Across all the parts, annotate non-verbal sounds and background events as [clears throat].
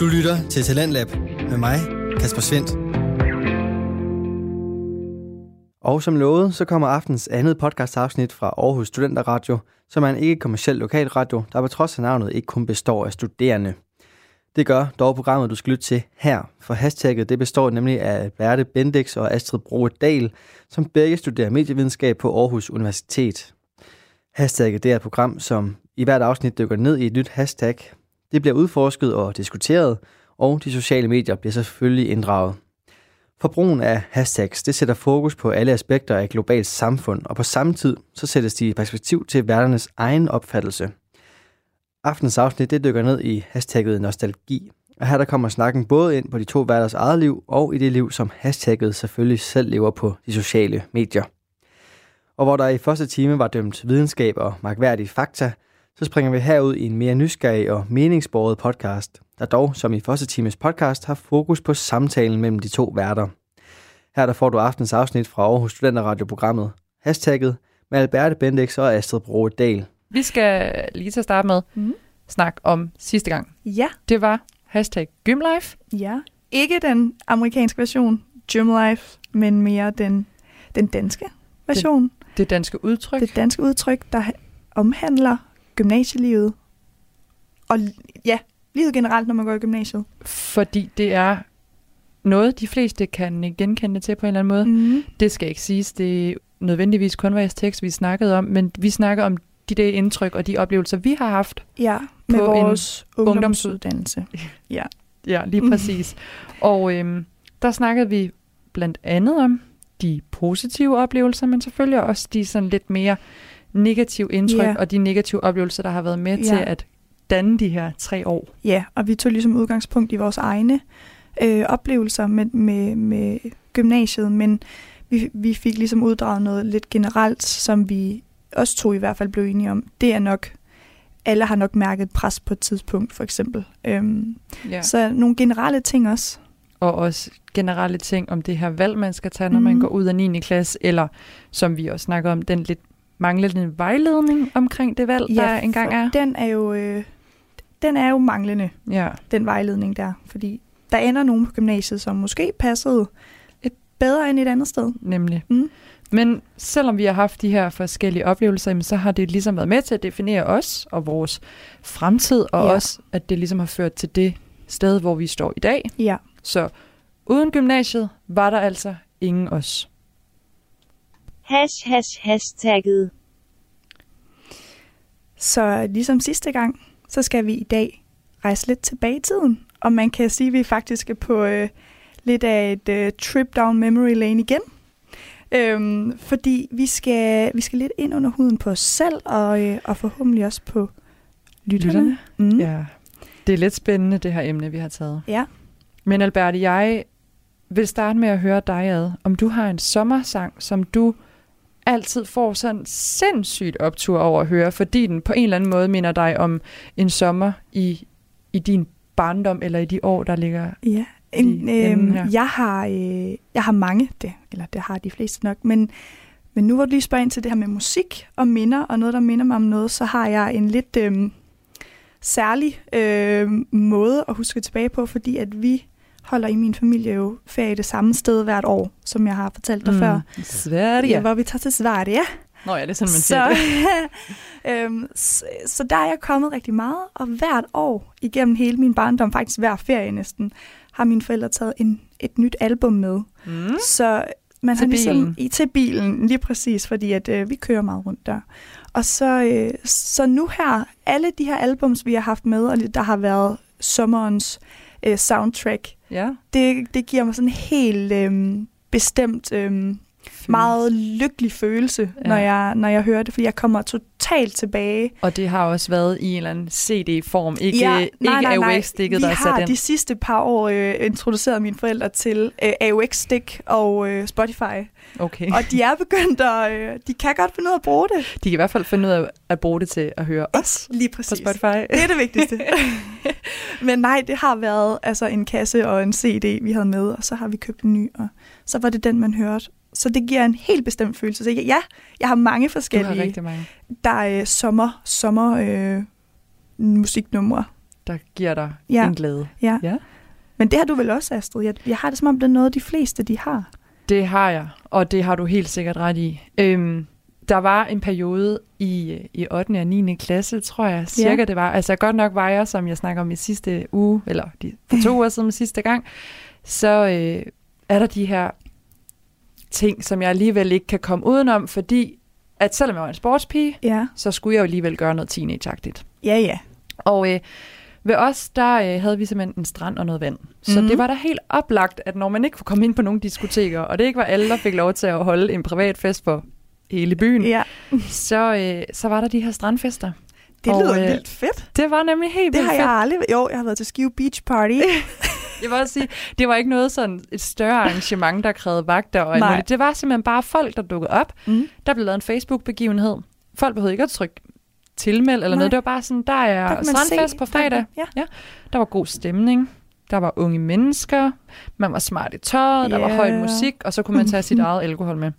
Du lytter til Talentlab med mig, Kasper Svendt. Og som lovet, så kommer aftens andet podcastafsnit fra Aarhus Studenter Radio, som er en ikke-kommersiel lokalradio, der på trods af navnet ikke kun består af studerende. Det gør dog programmet, du skal lytte til her, for hashtagget det består nemlig af Berte Bendix og Astrid Broe Dahl, som begge studerer medievidenskab på Aarhus Universitet. Hashtagget det er et program, som i hvert afsnit dykker ned i et nyt hashtag. Det bliver udforsket og diskuteret, og de sociale medier bliver selvfølgelig inddraget. For brugen af hashtags, det sætter fokus på alle aspekter af et globalt samfund, og på samme tid så sættes de i perspektiv til verdenes egen opfattelse. Aftens afsnit det dykker ned i hashtagget nostalgi, og her der kommer snakken både ind på de to værters eget liv, og i det liv, som hashtagget selvfølgelig selv lever på de sociale medier. Og hvor der i første time var dømt videnskab og magværdige fakta, så springer vi herud i en mere nysgerrig og meningsbordet podcast, der dog, som i første times podcast, har fokus på samtalen mellem de to værter. Her der får du aftens afsnit fra Aarhus Studenterradioprogrammet, hashtagget med Alberte Bendix og Astrid Broe Dahl. Vi skal lige til at starte med Mm. snak om sidste gang. Ja, Det var hashtag Gymlife. ja. Ikke den amerikanske version, Gymlife, men mere den, den danske version. Det danske udtryk. Det danske udtryk, der omhandler gymnasielivet. Og ja, livet generelt, når man går i gymnasiet. Fordi det er noget, de fleste kan genkende det til på en eller anden måde. Mm. Det skal ikke siges, det er nødvendigvis kun vores tekst, vi snakkede om, men vi snakker om de der indtryk og de oplevelser, vi har haft. Ja, med På en vores ungdomsuddannelse. [laughs] Ja. Ja, lige Mhm. præcis. Og øhm, der snakkede vi blandt andet om de positive oplevelser, men selvfølgelig også de sådan lidt mere negative indtryk Ja. og de negative oplevelser, der har været med Ja. til at danne de her tre år. Ja, og vi tog ligesom udgangspunkt i vores egne øh, oplevelser med, med, med gymnasiet, men vi, vi fik ligesom uddraget noget lidt generelt, som vi også to i hvert fald blev enige om. Det er nok, alle har nok mærket et pres på et tidspunkt, for eksempel. Øhm, Ja. Så nogle generelle ting også. Og også generelle ting om det her valg, man skal tage, når man Mhm. går ud af 9. klasse, eller som vi også snakker om, den lidt manglende vejledning omkring det valg, der engang er. Den er jo, øh, den er jo manglende, Ja. den vejledning der. Fordi der ender nogen på gymnasiet, som måske passede et bedre end et andet sted. Nemlig. Mm. Men selvom vi har haft de her forskellige oplevelser, så har det ligesom været med til at definere os og vores fremtid, og Ja. også at det ligesom har ført til det sted, hvor vi står i dag. Ja. Så uden gymnasiet var der altså ingen os. Hash hash hashtagget. Så ligesom sidste gang, så skal vi i dag rejse lidt tilbage i tiden. Og man kan sige, at vi faktisk er på øh, lidt af et øh, trip down memory lane igen. Øhm, fordi vi skal, vi skal lidt ind under huden på os selv, og, øh, og forhåbentlig også på lytterne. Lytterne? Mm. Ja. Det er lidt spændende, det her emne, vi har taget. ja. Men Albert, jeg vil starte med at høre dig ad, om du har en sommersang, som du altid får sådan sindssygt optur over at høre, fordi den på en eller anden måde minder dig om en sommer i, i din barndom, eller i de år, der ligger... Ja, i en, øhm, jeg, har, øh, jeg har mange, det, eller det har de fleste nok, men, men nu hvor du lige spørger ind til det her med musik og minder, og noget, der minder mig om noget, så har jeg en lidt øh, særlig øh, måde at huske tilbage på, fordi at vi holder i min familie jo ferie det samme sted hvert år, som jeg har fortalt dig mm. før. Sverige. Ja, hvor vi tager til Sverige. Nå ja, det er sådan, man så, siger det. [laughs] øhm, så, så der er jeg kommet rigtig meget, og hvert år igennem hele min barndom, faktisk hver ferie næsten, har mine forældre taget en, et nyt album med. Mm. Så man Til har ligesom, bilen. I, til bilen, lige præcis, fordi at, øh, vi kører meget rundt der. Og så, øh, så nu her, alle de her albums, vi har haft med, og der har været sommerens øh, soundtrack, Ja. det, det giver mig sådan en helt øh, bestemt... Øh, meget lykkelig følelse, Ja. når, jeg, når jeg hører det, fordi jeg kommer totalt tilbage. Og det har også været i en eller anden CD-form, ikke, ja, ikke AUX-stikket, der er sat har ind. de sidste par år øh, introduceret mine forældre til øh, AUX-stik og øh, Spotify. Okay. Og de er begyndt at... Øh, de kan godt finde ud af at bruge det. De kan i hvert fald finde ud af at bruge det til at høre os Lige på præcis. Spotify. Det er det vigtigste. [laughs] Men nej, det har været altså en kasse og en CD, vi havde med, og så har vi købt en ny, og så var det den, man hørte. Så det giver en helt bestemt følelse. Så ja, jeg har mange Du forskellige. har rigtig mange. Der er øh, sommer, sommer øh, musiknumre. der giver dig Ja. en glæde. Ja. Ja. Men det har du vel også, Astrid? Jeg, jeg har det som om, det er noget, de fleste de har. Det har jeg, og det har du helt sikkert ret i. Øhm, der var en periode i, i 8. og 9. klasse, tror jeg, cirka det var. Altså godt nok var jeg, som jeg snakker om i sidste uge, eller de, for to [laughs] uger siden sidste gang, så øh, er der de her ting, som jeg alligevel ikke kan komme udenom, fordi at selvom jeg var en sportspige, Ja. så skulle jeg jo alligevel gøre noget teenageagtigt. Ja, ja. Og øh, ved os, der øh, havde vi simpelthen en strand og noget vand. Så mm-hmm. det var da helt oplagt, at når man ikke kunne komme ind på nogle diskoteker, og det ikke var alle, der fik lov til at holde en privat fest for hele byen, Ja. så, øh, så var der de her strandfester. Det Og, lyder øh, vildt fedt. Det var nemlig helt Det vildt har fedt. jeg aldrig... Jo, jeg har været til Skive Beach Party. [laughs] Jeg vil også sige, det var ikke noget sådan et større arrangement, der krævede vagter og Nej. Det var simpelthen bare folk, der dukkede op. Mm. Der blev lavet en Facebook-begivenhed. Folk behøvede ikke at trykke tilmeld eller Nej. noget. Det var bare sådan, der er strandfest se- på fredag. Ja. Der var god stemning. Der var unge mennesker. Man var smart i tøjet. Der var Ja. høj musik. Og så kunne man tage sit [laughs] eget alkohol med.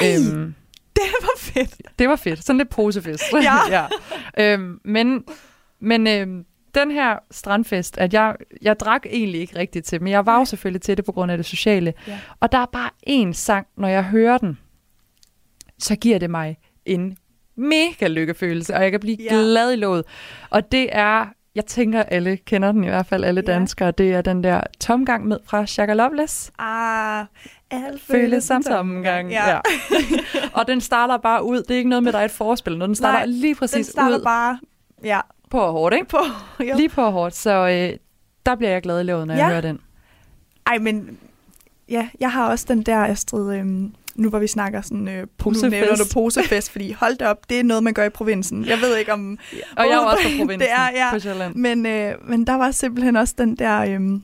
Ej, Øhm, det var fedt. det var fedt. Sådan lidt posefest. Ja. [laughs] ja. Øhm, men men øhm, den her strandfest, at jeg, jeg drak egentlig ikke rigtigt til, men jeg var jo selvfølgelig til det på grund af det sociale. Ja. Og der er bare én sang, når jeg hører den, så giver det mig en mega lykkefølelse, og jeg kan blive Ja. ja. glad i låget. Og det er, jeg tænker alle kender den i hvert fald, alle Ja. danskere, det er den der tomgang med fra Shaka Loveless. Ah, alt Føles som tomgang. Ja. Ja. [laughs] og den starter bare ud. Det er ikke noget med, at der er et forspil. Den starter Nej, lige præcis Den starter ud bare... Ja. På hårdt, ikke? På, [laughs] jo. Lige på hårdt. Så øh, der bliver jeg glad i låget, når Ja. jeg hører den. Ej, men... Ja, jeg har også den der, Astrid... Øhm, nu hvor vi snakker sådan... Øh, Posefest. Nu nævner du posefest, fordi hold da op, det er noget, man gør i provinsen. Jeg ved ikke om... [laughs] Og jeg er også fra provinsen [laughs] det er- ja. på Sjælland. Men, øh, men der var simpelthen også den der, øhm,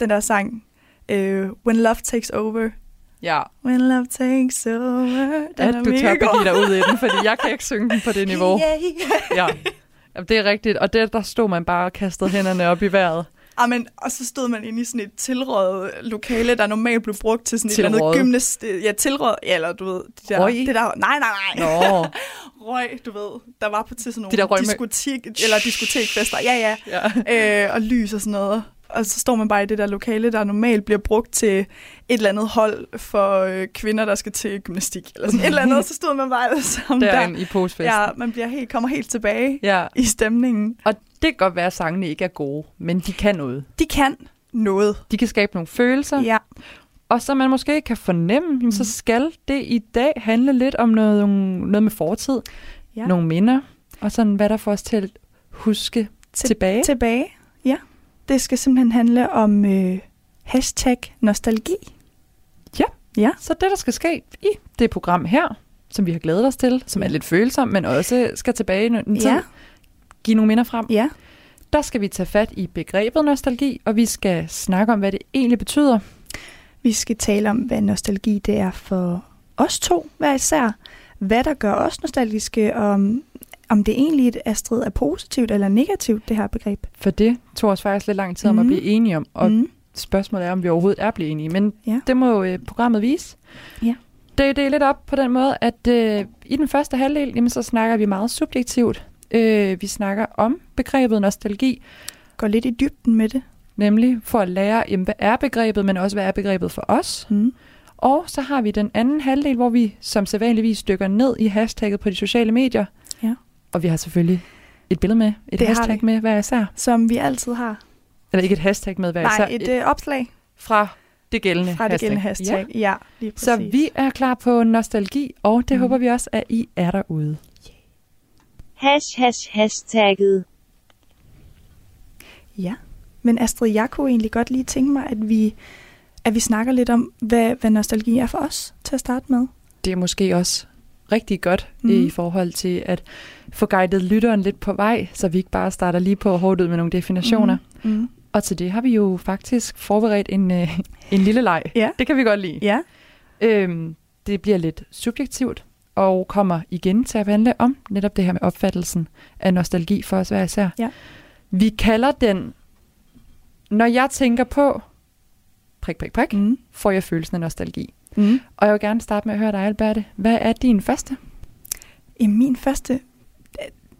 den der sang, øh, When Love Takes Over. Ja, When Love Takes Over. Den at er du tør begive dig ud i den, fordi jeg kan ikke synge den på det niveau. Yeah. Ja. Jamen, det er rigtigt. Og det, der stod man bare og kastede hænderne op i vejret. Amen, og så stod man inde i sådan et tilrådet lokale, der normalt blev brugt til sådan et eller andet Tilrådet? gymnast... Ja, tilrådet, ja, eller du ved... De der, Røg? Det der, nej, nej, nej. Nå. [laughs] Røg, du ved. Der var på til sådan De der nogle røg med- diskotek, eller diskotekfester. Ja, ja. Ja. øh, og lys og sådan noget. Og så står man bare i det der lokale, der normalt bliver brugt til et eller andet hold for øh, kvinder, der skal til gymnastik. Eller sådan et eller andet, [laughs] så stod man bare alle sammen der. i postfesten. Ja, man bliver helt, kommer helt tilbage ja. i stemningen. Og det kan godt være, at sangene ikke er gode, men de kan noget. De kan noget. De kan skabe nogle følelser, Ja. og så man måske kan fornemme, mm. så skal det i dag handle lidt om noget, noget med fortid, Ja. nogle minder, og sådan hvad der får os til at huske Til- tilbage. Tilbage. Det skal simpelthen handle om øh, hashtag nostalgi. Så det, der skal ske i det program her, som vi har glædet os til, som er lidt følsomt, men også skal tilbage i en tid, Ja. give nogle minder frem. Ja. Der skal vi tage fat i begrebet nostalgi, og vi skal snakke om, hvad det egentlig betyder. Vi skal tale om, hvad nostalgi det er for os to hver især. Hvad der gør os nostalgiske, og om, det egentlig Astrid er positivt eller negativt, det her begreb. For det tog os faktisk lidt lang tid om Mhm. at blive enige om, og mm. spørgsmålet er, om vi overhovedet er blevet enige. Men Ja. det må jo øh, programmet vise. Ja. Det, det er lidt op på den måde, at øh, i den første halvdel, jamen, så snakker vi meget subjektivt. Øh, vi snakker om begrebet nostalgi, Går lidt i dybden med det. nemlig for at lære, jamen, hvad er begrebet, men også hvad er begrebet for os. Mm. Og så har vi den anden halvdel, hvor vi som sædvanligvis dykker ned i hashtagget på de sociale medier. Og vi har selvfølgelig et billede med, et Det hashtag med hver især. Som vi altid har. Eller ikke et hashtag med hver især. Nej, et øh, opslag fra det gældende fra det hashtag. gældende hashtag. Ja, ja lige præcis. Så vi er klar på nostalgi, og det Mm. håber vi også, at I er derude. Hash hash hashtagget. Ja, men Astrid, jeg kunne egentlig godt lige tænke mig, at vi, at vi snakker lidt om, hvad, hvad nostalgi er for os til at starte med. Det er måske også rigtig godt Mm. i forhold til at få guidet lytteren lidt på vej, så vi ikke bare starter lige på hårdt ud med nogle definitioner. Mm. Mm. Og til det har vi jo faktisk forberedt en, øh, en lille leg. Ja. Det kan vi godt lide. Ja, Øhm, det bliver lidt subjektivt og kommer igen til at handle om netop det her med opfattelsen af nostalgi for os hver især. Ja. Vi kalder den, når jeg tænker på, prik, prik, prik, mm. får jeg følelsen af nostalgi. Mm. Og jeg vil gerne starte med at høre dig, Alberte. Hvad er din første? I min første,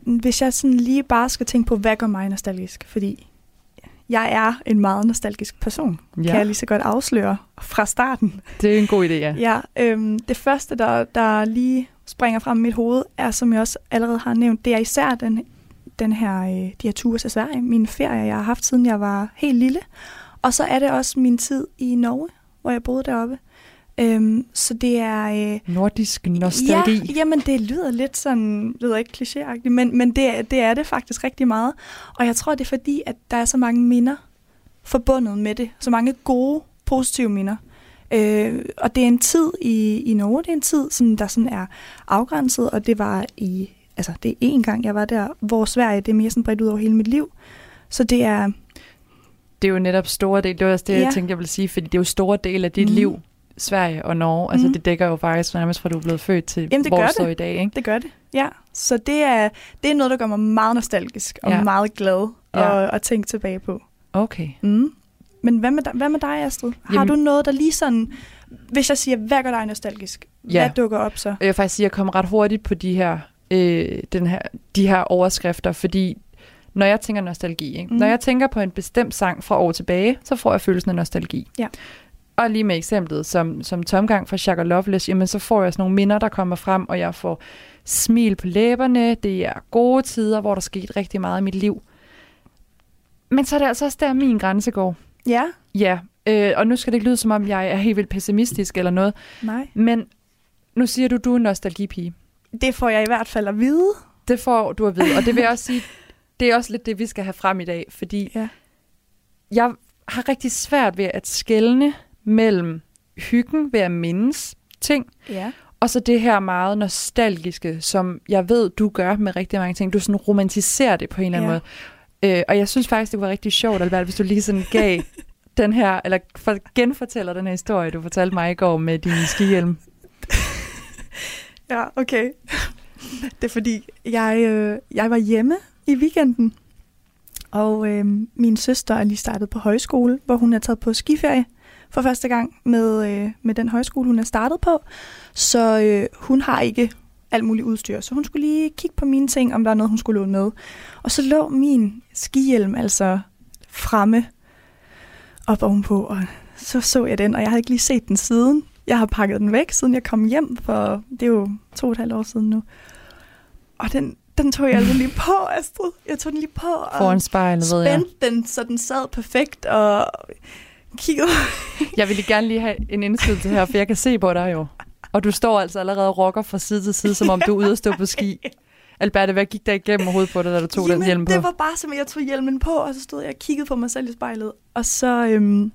hvis jeg sådan lige bare skal tænke på, hvad gør mig nostalgisk? Fordi jeg er en meget nostalgisk person, ja. kan jeg lige så godt afsløre fra starten. Det er en god idé, ja. [laughs] Ja, øhm, det første, der, der lige springer frem i mit hoved, er, som jeg også allerede har nævnt, det er især den, den her, øh, de her ture til Sverige, mine ferier, jeg har haft, siden jeg var helt lille. Og så er det også min tid i Norge, hvor jeg boede deroppe. Øhm, så det er... Øh, Nordisk nostalgi. Ja, jamen det lyder lidt sådan, lyder ikke klichéagtigt, men, men det, det er det faktisk rigtig meget. Og jeg tror, det er fordi, at der er så mange minder forbundet med det. Så mange gode, positive minder. Øh, og det er en tid i, i Norge, det er en tid, som der sådan er afgrænset, og det var i, altså det er en gang, jeg var der, hvor Sverige, det er mere sådan bredt ud over hele mit liv. Så det er... Det er jo netop store del, det var også det, ja. jeg tænkte, jeg ville sige, fordi det er jo store del af dit mm. liv, Sverige og Norge. Mm. Altså det dækker jo faktisk nærmest fra du er blevet født til, Jamen, det hvor gør du står det. i dag. Ikke? Det gør det, ja. Så det er, det er noget, der gør mig meget nostalgisk og Ja. meget glad Ja. at, at tænke tilbage på. Okay. Mm. Men hvad med, hvad med dig, Astrid? Har Jamen- du noget, der lige sådan... Hvis jeg siger, hvad gør dig nostalgisk? Ja. Hvad dukker op så? Jeg vil faktisk sige, at jeg kom ret hurtigt på de her, øh, den her, de her overskrifter, fordi når jeg tænker nostalgi, ikke? Mm. Mm. når jeg tænker på en bestemt sang fra år tilbage, så får jeg følelsen af nostalgi. Ja. Og lige med eksemplet som, som Tomgang fra Shaka Loveless, jamen så får jeg sådan nogle minder, der kommer frem, og jeg får smil på læberne. Det er gode tider, hvor der skete rigtig meget i mit liv. Men så er det altså også der, min grænse går. Ja? Ja, øh, og nu skal det ikke lyde, som om jeg er helt vildt pessimistisk eller noget, Nej. men nu siger du, du er en nostalgipige. Det får jeg i hvert fald at vide. Det får du at vide, og det vil jeg også sige, det er også lidt det, vi skal have frem i dag, fordi Ja. jeg har rigtig svært ved at skelne mellem hyggen ved at mindes ting, Ja. og så det her meget nostalgiske, som jeg ved, du gør med rigtig mange ting. Du sådan romantiserer det på en eller anden Ja. måde. Øh, og jeg synes faktisk, det være rigtig sjovt, Albert, hvis du lige sådan gav [laughs] den her, eller for, genfortæller den her historie, du fortalte mig i går med din skihjelm. [laughs] Ja, okay. Det er fordi, jeg, øh, jeg var hjemme i weekenden, og øh, min søster er lige startet på højskole, hvor hun er taget på skiferie for første gang med, øh, med den højskole, hun er startet på. Så øh, hun har ikke alt muligt udstyr, så hun skulle lige kigge på mine ting, om der er noget, hun skulle låne med. Og så lå min skihjelm altså fremme op ovenpå, og så så jeg den, og jeg havde ikke lige set den siden. Jeg har pakket den væk, siden jeg kom hjem, for det er jo to og et halvt år siden nu. Og den, den tog jeg altså lige på, Astrid. Jeg tog den lige på og Foran spejlet, ved jeg. spændte den, så den sad perfekt og kiggede. [laughs] Jeg ville gerne lige have en indskydelse her, for jeg kan se på dig jo. Og du står altså allerede og rocker fra side til side, som om [laughs] du er ude at stå på ski. Alberte, hvad gik der igennem hovedet på dig, da du tog den hjelm på? det var bare som, at jeg tog hjelmen på, og så stod jeg og kiggede på mig selv i spejlet. Og så, øhm,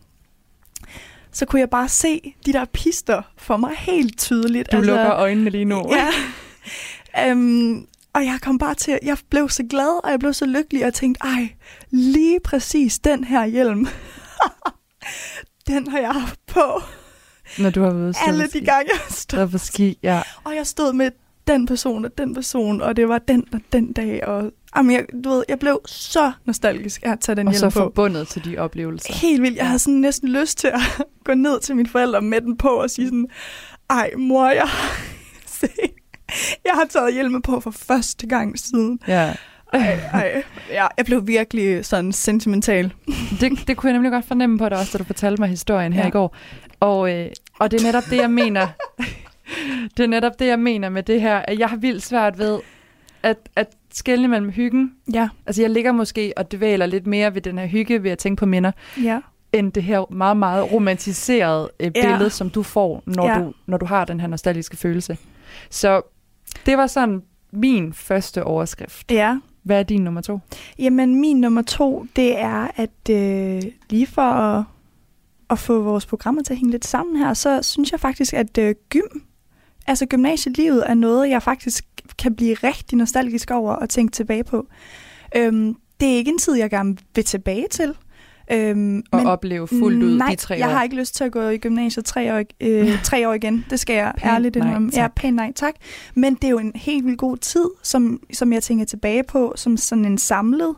så kunne jeg bare se de der pister for mig helt tydeligt. Du lukker øjnene lige nu. Ja. [laughs] øhm, og jeg kom bare til, jeg blev så glad, og jeg blev så lykkelig, og tænkte, ej, lige præcis den her hjelm, den har jeg haft på Når du har været alle de gange, jeg stod. På ski, ja. Og jeg stod med den person og den person, og det var den og den dag, og jamen, jeg, du ved, jeg blev så nostalgisk af at tage den Og hjelm så på. forbundet til de oplevelser. Helt vildt. Jeg havde sådan næsten lyst til at [laughs] gå ned til mine forældre med den på og sige sådan, ej mor, jeg, [laughs] se, jeg har taget hjelme på for første gang siden. Ja. Ej, ej. Ja, jeg blev virkelig sådan sentimental. Det, det kunne jeg nemlig godt fornemme på dig også, da du fortalte mig historien her Ja. i går. Og, øh, og det er netop det, jeg mener. [laughs] det er netop det, jeg mener med det her, at jeg har vildt svært ved at, at skelne mellem hyggen. Ja, Altså jeg ligger måske og dvæler lidt mere ved den her hygge, ved at tænke på minder, ja. end det her meget, meget romantiserede øh, Ja. billede, som du får, når, Ja. du, når du har den her nostalgiske følelse. Så det var sådan min første overskrift. Ja, hvad er din nummer to? Jamen, min nummer to, det er, at øh, lige for at, at få vores programmer til at hænge lidt sammen her, så synes jeg faktisk, at øh, gym, altså gymnasielivet, er noget, jeg faktisk kan blive rigtig nostalgisk over og tænke tilbage på. Øhm, det er ikke en tid, jeg gerne vil tilbage til. Øhm, Og opleve fuldt ud nej, de tre jeg år? har ikke lyst til at gå i gymnasiet tre år, øh, [laughs] tre år igen. Det skal jeg Pænt ærligt indrømme. Ja, pænt nej tak. Men det er jo en helt vildt god tid, som, som jeg tænker tilbage på, som sådan en samlet.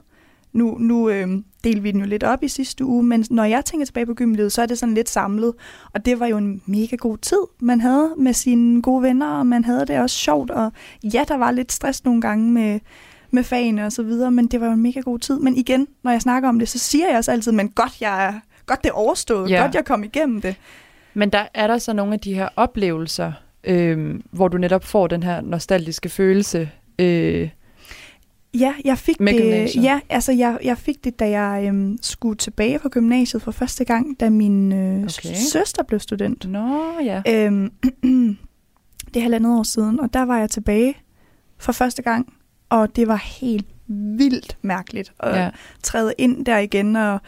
Nu, nu øh, delte vi den jo lidt op i sidste uge, men når jeg tænker tilbage på gymnasiet, så er det sådan lidt samlet. Og det var jo en mega god tid, man havde med sine gode venner, og man havde det også sjovt. Og ja, der var lidt stress nogle gange med, med fagene og så videre, men det var jo en mega god tid. Men igen, når jeg snakker om det, så siger jeg også altid, men godt, jeg er, godt det er overstået, Ja. godt jeg kom igennem det. Men der er der så nogle af de her oplevelser, øh, hvor du netop får den her nostalgiske følelse. Øh, Ja, jeg fik Med det. gymnasiet? Ja, altså jeg, jeg fik det, da jeg øhm, skulle tilbage på gymnasiet for første gang, da min øh, Okay. søster blev student. Nå ja. Øhm, [clears throat] det er halvandet år siden, og der var jeg tilbage for første gang, og det var helt vildt mærkeligt at ja. træde ind der igen og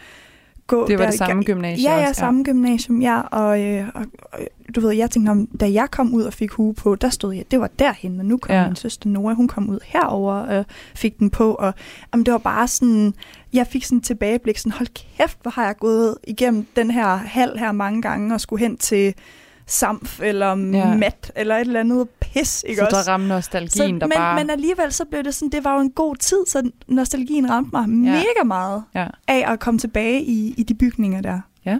gå Det var der det samme igen. gymnasie Ja, ja, også, samme gymnasium, ja. Og, øh, og, og du ved, jeg tænkte, om, da jeg kom ud og fik hue på, der stod jeg, det var derhen, og nu kom Ja. min søster Nora, hun kom ud herover og fik den på, og jamen, det var bare sådan, jeg fik sådan tilbageblik, sådan, hold kæft, hvor har jeg gået igennem den her hal her mange gange, og skulle hen til Samf, eller ja. Mat, eller et eller andet pis, ikke Så også? der rammer nostalgien, så, der men, bare... men alligevel så blev det sådan, det var jo en god tid, så nostalgien ramte mig ja. mega meget Ja. af at komme tilbage i, i de bygninger der. Ja.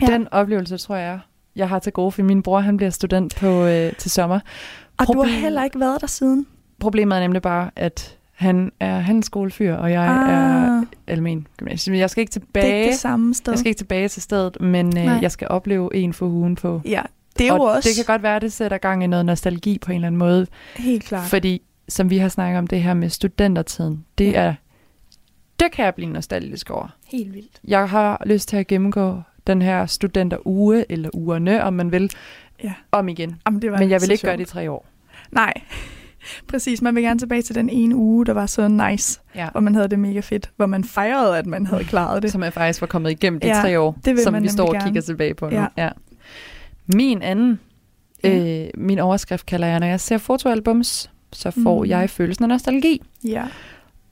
Ja. Den oplevelse, tror jeg, jeg har til gode, for min bror han bliver student på øh, til sommer. Og du Problem- har heller ikke været der siden? Problemet er nemlig bare, at han er handelsskolefyr, og jeg ah, er almen gymnasium. Jeg skal ikke det er tilbage. ikke det samme sted. Jeg skal ikke tilbage til stedet, men øh, Nej. jeg skal opleve en for ugen på. Ja, det er jo og også det kan godt være, at det sætter gang i noget nostalgi på en eller anden måde. helt klart. Fordi, som vi har snakket om det her med studentertiden, det Ja. er, det kan jeg blive nostalgisk over. Helt vildt. Jeg har lyst til at gennemgå den her studenteruge, eller ugerne, om man vil, Ja. om igen. Jamen, det var Men jeg vil ikke gøre sjovt. det i tre år. Nej, [laughs] præcis. Man vil gerne tilbage til den ene uge, der var så nice, Ja. hvor man havde det mega fedt, hvor man fejrede, at man havde klaret det. [laughs] Som jeg faktisk var kommet igennem de Ja, tre år, det som man vi står og gerne. kigger tilbage på nu. Ja. Ja. Min anden, Ja. øh, min overskrift kalder jeg, når jeg ser fotoalbums, så får Mm. jeg følelsen af nostalgi. Ja.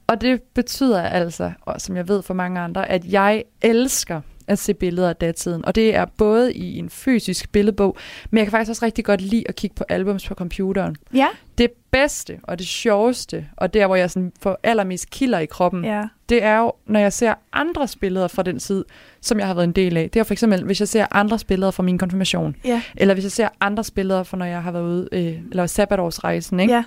Og det betyder altså, og som jeg ved for mange andre, at jeg elsker at se billeder af datiden. Og det er både i en fysisk billedbog, men jeg kan faktisk også rigtig godt lide at kigge på albums på computeren. Ja. Det bedste og det sjoveste, og der hvor jeg sådan får allermest kilder i kroppen, ja. Det er jo, når jeg ser andres billeder fra den tid, som jeg har været en del af. Det er for eksempel, hvis jeg ser andres billeder fra min konfirmation, Ja. eller hvis jeg ser andres billeder fra, når jeg har været ude, øh, eller sabbatårsrejsen, ikke? Ja.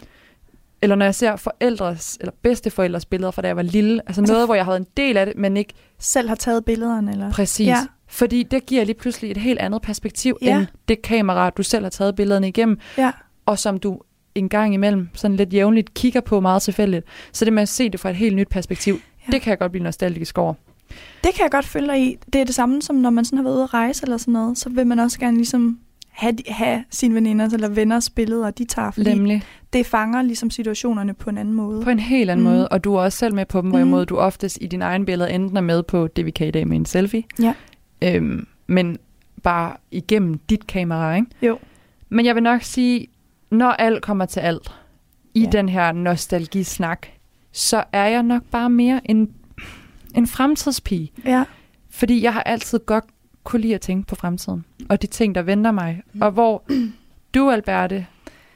Eller når jeg ser forældres, eller bedsteforældres billeder fra da jeg var lille. Altså, Altså- noget, hvor jeg havde en del af det, men ikke Selv har taget billederne, eller? præcis. Ja. Fordi det giver lige pludselig et helt andet perspektiv, Ja. end det kamera, du selv har taget billederne igennem, Ja. og som du en gang imellem sådan lidt jævnligt kigger på meget tilfældigt. Så det med at se det fra et helt nyt perspektiv, Ja. det kan jeg godt blive nostalgisk over. Det kan jeg godt følge dig i. Det er det samme som når man sådan har været ude at rejse eller sådan noget, så vil man også gerne ligesom have, de- have sine veninders eller venners billeder, de tager, fordi Nemlig. det fanger ligesom situationerne på en anden måde. På en helt anden Mm. mm. måde, og du er også selv med på dem, Mm. hvorimod du oftest i din egen billede enten er med på det, vi kan i dag med en selfie. Ja. Øhm, men bare igennem dit kamera, ikke? Jo. Men jeg vil nok sige, når alt kommer til alt, i Ja. den her nostalgisnak, så er jeg nok bare mere en, en fremtidspige. Ja. Fordi jeg har altid godt kunne lide at tænke på fremtiden, og de ting, der venter mig. Og hvor du, Alberte,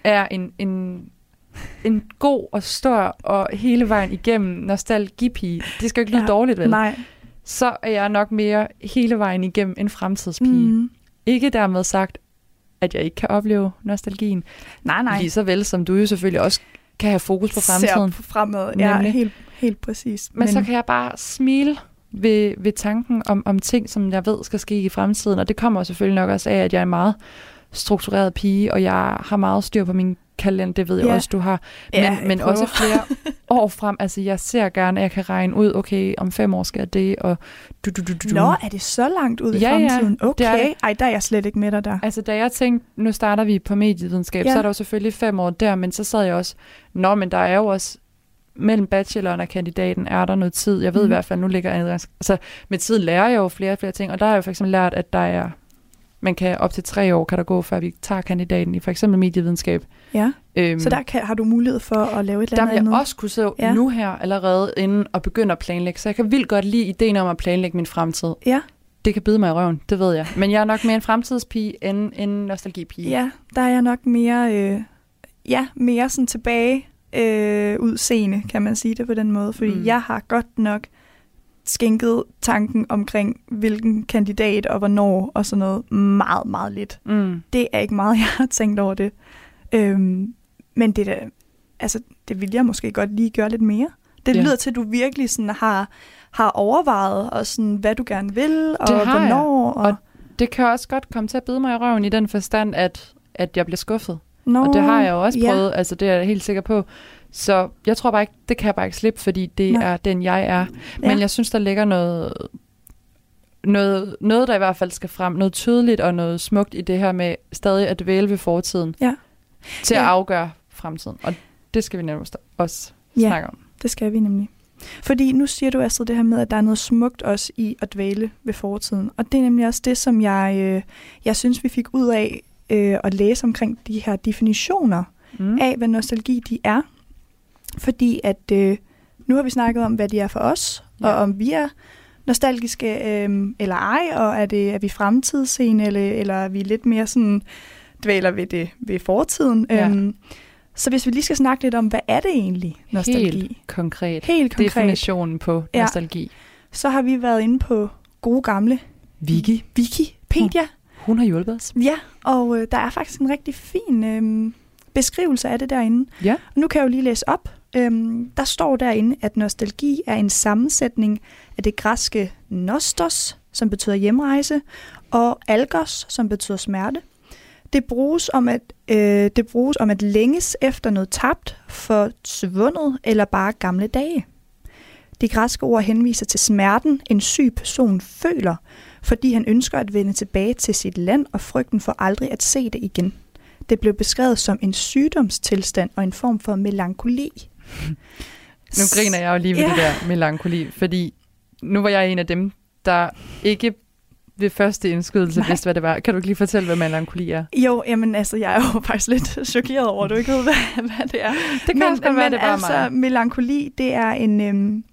er en, en, en god og stor og hele vejen igennem nostalgipige. Det skal jo ikke lyde Ja. dårligt, vel? Nej. Så er jeg nok mere hele vejen igennem en fremtidspige. Mm. Mm. Ikke dermed sagt, at jeg ikke kan opleve nostalgien. Nej, nej. Lige så vel som du jo selvfølgelig også kan have fokus på fremtiden. Ser fremad. Ja, Nemlig. helt, helt præcis. Men, Men så kan jeg bare smile ved, ved tanken om, om ting, som jeg ved skal ske i fremtiden. Og det kommer selvfølgelig nok også af, at jeg er en meget struktureret pige, og jeg har meget styr på min kalender. Det ved jeg Ja. også, du har. Men, Ja, men prøver. også flere [laughs] år frem. Altså, jeg ser gerne, at jeg kan regne ud, okay, om fem år skal jeg det, og du, du, du, du. Nå, er det så langt ud i Ja, ja, fremtiden? det er Okay. Ej, der er jeg slet ikke med dig der. Altså, da jeg tænkte, nu starter vi på medievidenskab, Ja. så er der jo selvfølgelig fem år der, men så sad jeg også, nå, men der er jo også mellem bacheloren og kandidaten er der noget tid. Jeg ved Mhm. mm. i hvert fald, nu ligger jeg altså med tiden lærer jeg jo flere og flere ting, og der har jeg jo for eksempel lært, at der er, man kan op til tre år kan der gå, før vi tager kandidaten i for eksempel medievidenskab. Ja. Øhm, Så der kan, har du mulighed for at lave et eller der andet vil jeg også kunne sidde Ja. nu her allerede inden og begynde at planlægge. Så jeg kan vildt godt lide ideen om at planlægge min fremtid. Ja. Det kan bide mig i røven, det ved jeg. Men jeg er nok mere en fremtidspige end en nostalgipige. Ja, der er jeg nok mere, øh, ja, mere sådan tilbage øh, udseende, kan man sige det på den måde. Fordi. Mm. jeg har godt nok skænket tanken omkring, hvilken kandidat og hvornår og sådan noget meget, meget lidt. Mm. Det er ikke meget, [laughs] jeg har tænkt over det. Øhm, men det altså, det vil jeg måske godt lige gøre lidt mere. Det Ja. lyder til, at du virkelig sådan har, har overvejet, og sådan, hvad du gerne vil, og Det har jeg. hvornår. Og, Og Det kan også godt komme til at bide mig i røven i den forstand, at, at jeg bliver skuffet. Nå, Og det har jeg jo også ja. prøvet, altså det er jeg helt sikker på. Så jeg tror bare ikke, det kan jeg bare ikke slippe, fordi det Nej. er den, jeg er. Men Ja. jeg synes, der ligger noget, noget, noget, der i hvert fald skal frem, noget tydeligt og noget smukt i det her med stadig at dvæle ved fortiden. Ja. Til at Ja. afgøre fremtiden. Og det skal vi nemlig også Ja. snakke om. Det skal vi nemlig. Fordi nu siger du, Astrid, det her med, at der er noget smukt også i at dvæle ved fortiden. Og det er nemlig også det, som jeg, øh, jeg synes, vi fik ud af øh, at læse omkring de her definitioner Mm. af, hvad nostalgi de er. Fordi at øh, nu har vi snakket om, hvad de er for os, ja. Og om vi er nostalgiske øh, eller ej, og er, det, er vi fremtidsseende, eller, eller er vi lidt mere sådan dvæler ved det ved fortiden. Ja. Øhm, så hvis vi lige skal snakke lidt om, hvad er det egentlig, nostalgi? Helt konkret. Helt konkret. Definitionen på Ja. nostalgi. Så har vi været inde på gode gamle Vicky, Wikipedia. hun har hjulpet os. Ja, og øh, der er faktisk en rigtig fin øh, beskrivelse af det derinde. Ja. Og nu kan jeg jo lige læse op. Øhm, der står derinde, at nostalgi er en sammensætning af det græske nostos, som betyder hjemrejse, og algos, som betyder smerte. Det bruges om at, øh, det bruges om at længes efter noget tabt, forsvundet eller bare gamle dage. De græske ord henviser til smerten, en syg person føler, fordi han ønsker at vende tilbage til sit land og frygten for aldrig at se det igen. Det blev beskrevet som en sygdomstilstand og en form for melankoli. Nu griner jeg jo lige ved Ja. det der melankoli, fordi nu var jeg en af dem, der ikke ved første indskydelse Nej. vidste, hvad det var. Kan du ikke lige fortælle, hvad melankoli er? Jo, jamen altså, jeg er jo [laughs] faktisk lidt chokeret over, at du ikke ved, hvad, hvad det er. Det kan også godt være, men det bare altså, mig. melankoli, det er en... Øhm,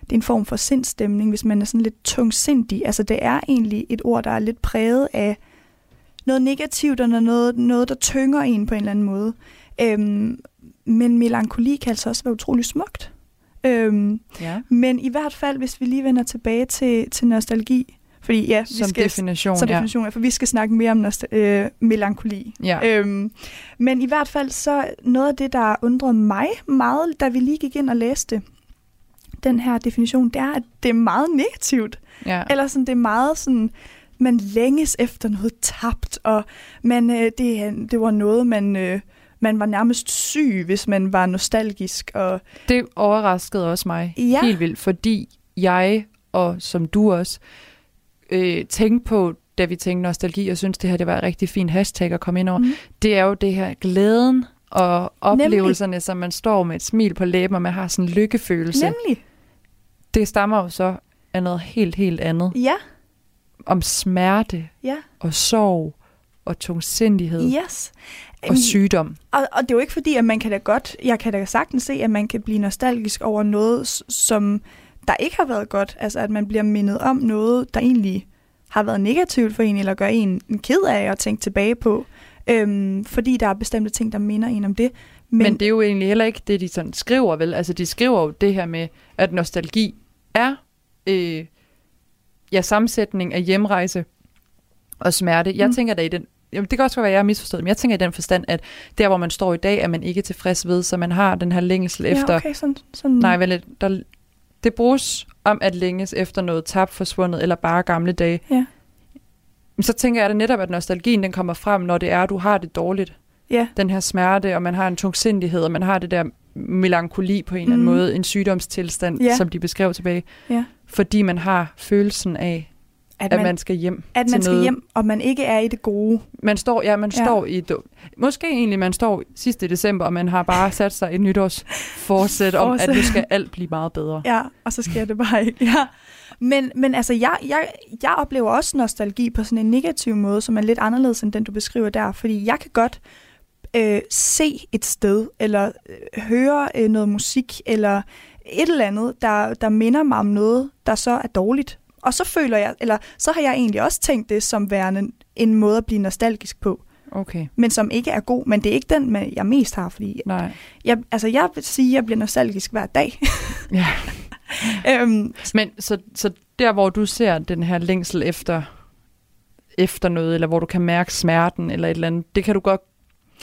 det er en form for sindstemning, hvis man er sådan lidt tungsindig. Altså, det er egentlig et ord, der er lidt præget af noget negativt, og noget, noget der tynger en på en eller anden måde. Øhm, men melankoli kan altså også være utrolig smukt. Øhm, Ja. men i hvert fald, hvis vi lige vender tilbage til, til nostalgi, fordi ja, vi Som skal, definition, som ja. definition, for vi skal snakke mere om nostal- øh, melankoli. ja. Øhm, men i hvert fald så noget af det, der undrede mig meget, da vi lige gik ind og læste den her definition, det er, at det er meget negativt. ja. Eller sådan, det er meget sådan, man længes efter noget tabt, og man, øh, det, det var noget, man, øh, man var nærmest syg, hvis man var nostalgisk. Og Det overraskede også mig Ja. helt vildt, fordi jeg, og som du også, øh, tænkte på, da vi tænkte nostalgi, og synes det her det var et rigtig fint hashtag at komme ind over, Mhm. det er jo det her glæden og oplevelserne, som man står med et smil på læben, og man har sådan en lykkefølelse. nemlig, Det stammer jo så af noget helt, helt andet. ja, Om smerte ja, og sorg og tungsindighed yes. og sygdom. Og, og det er jo ikke fordi, at man kan da godt, jeg kan da sagtens se, at man kan blive nostalgisk over noget, som der ikke har været godt. Altså at man bliver mindet om noget, der egentlig har været negativt for en, eller gør en ked af at tænke tilbage på. Øhm, fordi der er bestemte ting, der minder en om det. Men, Men det er jo egentlig heller ikke det, de sådan skriver, vel? Altså, de skriver jo det her med, at nostalgi er øh, ja, sammensætning af hjemrejse og smerte. Jeg mm. tænker da i den... Jamen, det kan også være, at jeg har misforstået, men jeg tænker i den forstand, at der, hvor man står i dag, er man ikke tilfreds ved, så man har den her længsel efter... Ja, okay, sådan, sådan. Nej, vel, der, det bruges om at længes efter noget tabt, forsvundet, eller bare gamle dage. Ja. Men så tænker jeg da netop, at nostalgien den kommer frem, når det er, at du har det dårligt. Ja, Den her smerte, og man har en tungsindighed, og man har det der melankoli på en eller anden Mhm. måde, en sygdomstilstand, Ja. som de beskrev tilbage. Ja. Fordi man har følelsen af, at at man, man skal hjem at til man skal noget. hjem, og man ikke er i det gode. Man står, ja, man Ja. står i et, måske egentlig man står sidste december, og man har bare [laughs] sat sig et nytårsforsæt om, at nu skal alt blive meget bedre. Ja, og så sker det bare ikke. Ja. Men, men altså, jeg, jeg, jeg oplever også nostalgi på sådan en negativ måde, som er lidt anderledes end den, du beskriver der. Fordi jeg kan godt øh, se et sted, eller øh, høre øh, noget musik, eller et eller andet, der, der minder mig om noget, der så er dårligt. Og så føler jeg, eller så har jeg egentlig også tænkt det som værende en måde at blive nostalgisk på, Okay, men som ikke er god. Men det er ikke den, jeg mest har, fordi nej. jeg, altså, jeg vil sige, at jeg bliver nostalgisk hver dag. [laughs] Ja. [laughs] øhm, Men så, så der, hvor du ser den her længsel efter, efter noget, eller hvor du kan mærke smerten, eller et eller andet, det kan du godt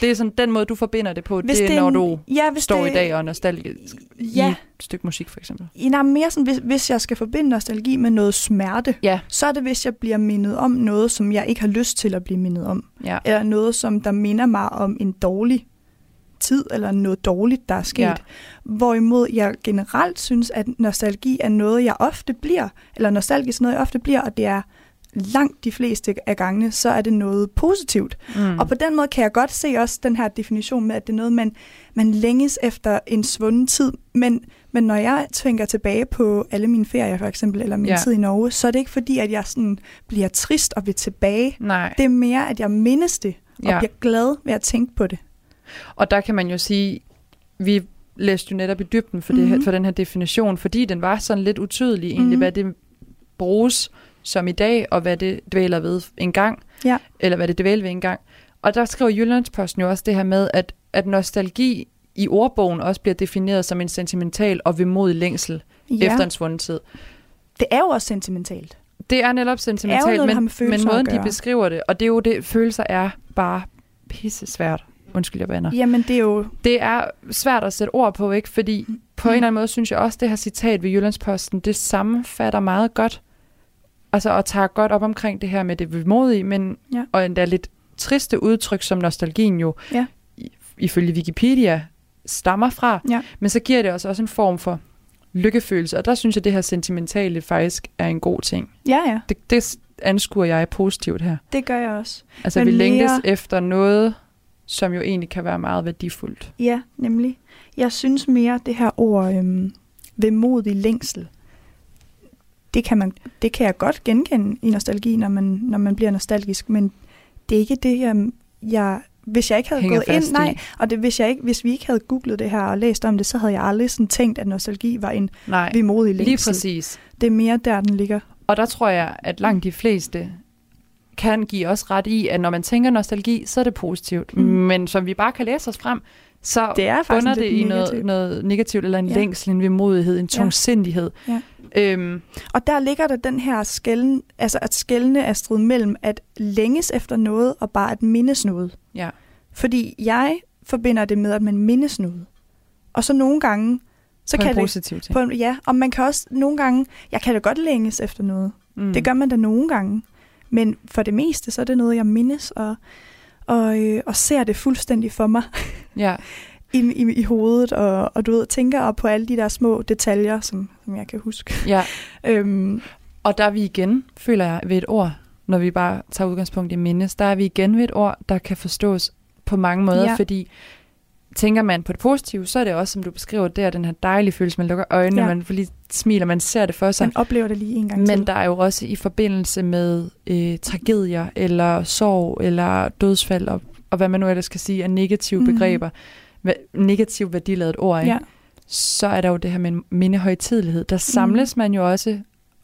Det er sådan den måde, du forbinder det på, Hvis det er, det er når du ja, hvis står det, i dag og nostalgisk Ja. i et stykke musik, for eksempel. I, nej, mere sådan, hvis, hvis jeg skal forbinde nostalgi med noget smerte, Ja. så er det, hvis jeg bliver mindet om noget, som jeg ikke har lyst til at blive mindet om. Ja. Eller noget, som der minder mig om en dårlig tid, eller noget dårligt, der er sket. Ja. Hvorimod jeg generelt synes, at nostalgi er noget, jeg ofte bliver, eller nostalgisk noget, jeg ofte bliver, og det er langt de fleste af gangene, så er det noget positivt. Mm. Og på den måde kan jeg godt se også den her definition med, at det er noget, man, man længes efter en svunden tid. Men, men når jeg tænker tilbage på alle mine ferier for eksempel, eller min Ja. tid i Norge, så er det ikke fordi, at jeg sådan bliver trist og vil tilbage. Nej. Det er mere, at jeg mindes det, og Ja. bliver glad ved at tænke på det. Og der kan man jo sige, vi læste jo netop i dybden for, det her, Mhm. for den her definition, fordi den var sådan lidt utydelig egentlig, Mhm. hvad det bruges som i dag, og hvad det dvæler ved en gang, Ja. eller hvad det dvæler ved en gang. Og der skriver Jyllandsposten jo også det her med, at, at nostalgi i ordbogen også bliver defineret som en sentimental og vemodig længsel ja. efter en svunden tid. det er jo også sentimentalt. Det er netop sentimentalt, med men, men måden, de beskriver det, og det er jo det, følelser er bare pisse svært. Undskyld, jeg bander. Jamen, det er jo... Det er svært at sætte ord på, ikke? Fordi på en eller anden måde synes jeg også, det her citat ved Jyllandsposten, det sammenfatter meget godt. Altså, og tager godt op omkring det her med det vemodige, men Ja. og endda lidt triste udtryk, som nostalgien jo Ja. ifølge Wikipedia stammer fra. Ja. Men så giver det os også en form for lykkefølelse, og der synes jeg, det her sentimentale faktisk er en god ting. Ja, ja, Det, det anskuer jeg positivt her. det gør jeg også. Altså, Men vi længes mere- efter noget, som jo egentlig kan være meget værdifuldt. Ja, nemlig. Jeg synes mere, det her ord øhm, vemodig længsel, det kan, man, det kan jeg godt genkende i nostalgi, når man, når man bliver nostalgisk, men det er ikke det, jeg, jeg hvis jeg ikke havde Hænger gået ind, i. nej, og det, hvis, jeg ikke, hvis vi ikke havde googlet det her og læst om det, så havde jeg aldrig sådan tænkt, at nostalgi var en Nej, vemodig lige længsel. præcis. Det er mere der, den ligger. Og der tror jeg, at langt de fleste kan give os ret i, at når man tænker nostalgi, så er det positivt. Mm. Men som vi bare kan læse os frem, så Det er bunder det i noget, negativt. noget negativt, eller en ja. Ja. længsel, en vemodighed, en Ja. tungsindighed. Ja. Øhm, Og der ligger der den her skælden, altså at skældne er strid mellem at længes efter noget og bare at mindes noget. ja. Fordi jeg forbinder det med, at man mindes noget. Og så nogle gange, så på kan en det... positiv ting. På en, ja, og man kan også nogle gange... Jeg kan da godt længes efter noget. Mm. Det gør man da nogle gange. Men for det meste, så er det noget, jeg mindes og, og, øh, og ser det fuldstændig for mig Ja, [laughs] i, i, i hovedet. Og, og du ved, tænker op på alle de der små detaljer, som, som jeg kan huske. ja. [laughs] Øhm, Og der er vi igen, føler jeg, ved et ord, når vi bare tager udgangspunkt i mindes, der er vi igen ved et ord, der kan forstås på mange måder, ja. Fordi tænker man på det positive, så er det også, som du beskriver, det er den her dejlige følelse, man lukker øjnene, ja. Man får lige smiler, man ser det for sig. man oplever det lige en gang Men til. der er jo også i forbindelse med øh, tragedier, eller sorg, eller dødsfald, og, og hvad man nu ellers skal sige, af negative Mhm. begreber, negativt værdiladet ord, ikke? Ja. så er der jo det her med mindehøjtidelighed. Der samles man jo også,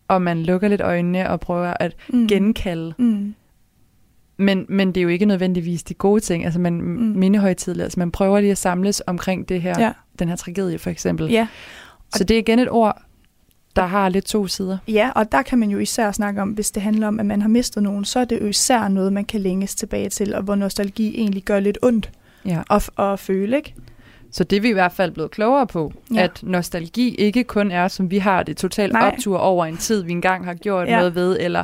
og man lukker lidt øjnene og prøver at mm. genkalde. Mm. Men, men det er jo ikke nødvendigvis de gode ting. Altså man mm. mindehøjtidelighed. Altså man prøver lige at samles omkring det her, Ja. den her tragedie for eksempel. Ja. Så det er igen et ord, der har lidt to sider. Ja, og der kan man jo især snakke om, hvis det handler om, at man har mistet nogen, så er det jo især noget, man kan længes tilbage til, og hvor nostalgi egentlig gør lidt ondt Ja. at, at føle, ikke? Så det er vi i hvert fald blevet klogere på, ja. At nostalgi ikke kun er, som vi har det totalt Nej. optur over en tid, vi engang har gjort ja. Noget ved, eller